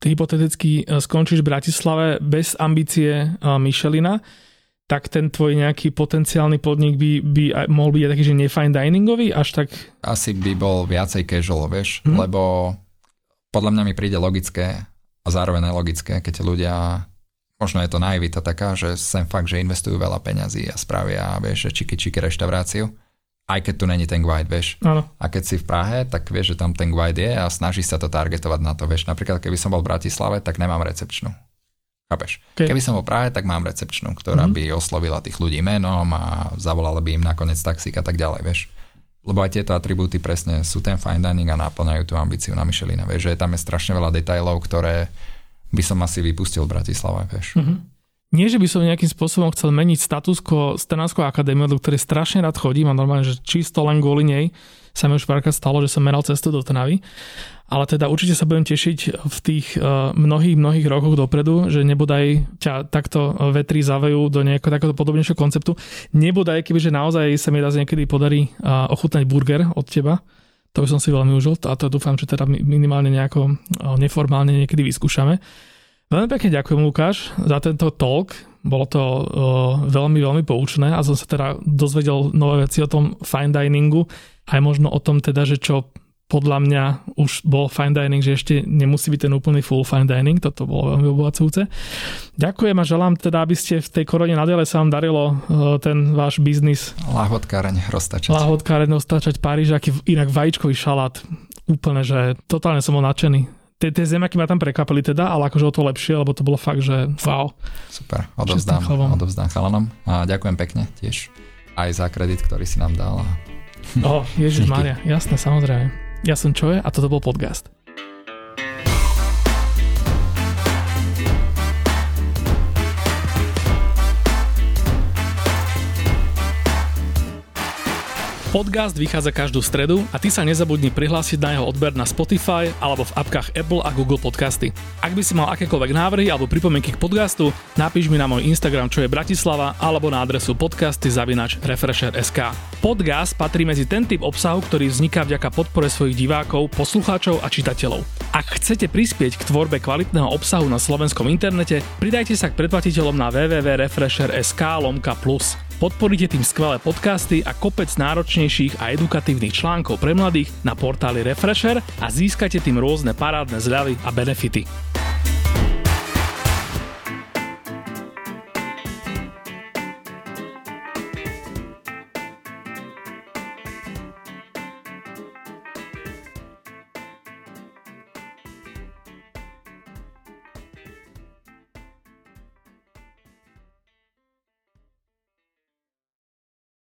Speaker 1: ty hypoteticky e, skončíš v Bratislave bez ambície e, Michelina, tak ten tvoj nejaký potenciálny podnik by, by mohol byť taký, že nefine diningový, až tak...
Speaker 2: Asi by bol viacej casual, vieš, mm. lebo podľa mňa mi príde logické a zároveň nelogické, keď ľudia možno je to naivita taká, že sem fakt, že investujú veľa peňazí a spravia, vieš, že čiky čiky reštauráciu, aj keď tu není ten guide, vieš.
Speaker 1: Ano.
Speaker 2: A keď si v Prahe, tak vieš, že tam ten guide je a snaží sa to targetovať na to, vieš. Napríklad, keby som bol v Bratislave, tak nemám recepčnú. Chápeš? Okay. Keby som bol v Prahe, tak mám recepčnú, ktorá mm-hmm. by oslovila tých ľudí menom a zavolala by im nakoniec taxík a tak ďalej, vieš. Lebo aj tieto atribúty presne sú ten fine dining a náplňajú tú ambíciu na Michelina, vieš, že tam je strašne veľa detailov, ktoré by som asi vypustil v Bratislave, vieš. Mm-hmm.
Speaker 1: Nie, že by som nejakým spôsobom chcel meniť status quo Stenánskou akadémiu, do ktorej strašne rád chodím a normálne, že čisto len kvôli nej sa mi už párkrát stalo, že som meral cestu do Trnavy. Ale teda určite sa budem tešiť v tých uh, mnohých, mnohých rokoch dopredu, že nebodaj ťa takto vetri zavejú do nejakého takéto podobnejšieho konceptu. Nebodaj, kebyže naozaj sa mi raz niekedy podarí uh, ochutnať burger od teba, to by som si veľmi užil a to dúfam, že teda minimálne nejako neformálne niekedy vyskúšame. Veľmi pekne ďakujem Lukáš za tento talk. Bolo to uh, veľmi, veľmi poučné a som sa teda dozvedel nové veci o tom fine diningu aj možno o tom teda, že čo podľa mňa už bol fine dining, že ešte nemusí byť ten úplný full fine dining, toto bolo veľmi obohacujúce. Ďakujem a želám teda, aby ste v tej korone nadalej sa vám darilo uh, ten váš biznis.
Speaker 2: Láhodkáreň roztačať.
Speaker 1: Láhodkáreň roztačať Parížaky, inak vajíčkový šalát. Úplne, že totálne som bol nadšený. Tie, tie zemiaky ma tam prekvapili teda, ale akože o to lepšie, lebo to bolo fakt, že wow.
Speaker 2: Super, odovzdám, odovzdám chalanom a ďakujem pekne tiež aj za kredit, ktorý si nám dal.
Speaker 1: O, Ježiš Maria, jasné, samozrejme. Ja som Čoje a toto bol podcast. Podcast vychádza každú stredu a ty sa nezabudni prihlásiť na jeho odber na Spotify alebo v apkách Apple a Google Podcasty. Ak by si mal akékoľvek návrhy alebo pripomienky k podcastu, napíš mi na môj Instagram, čo je Bratislava, alebo na adresu podcasty zavinač Refresher.sk. Podcast patrí medzi ten typ obsahu, ktorý vzniká vďaka podpore svojich divákov, poslucháčov a čitateľov. Ak chcete prispieť k tvorbe kvalitného obsahu na slovenskom internete, pridajte sa k predplatiteľom na www.refresher.sk lomka plus. Podporíte tým skvelé podcasty a kopec náročnejších a edukatívnych článkov pre mladých na portáli Refresher a získate tým rôzne parádne zľavy a benefity.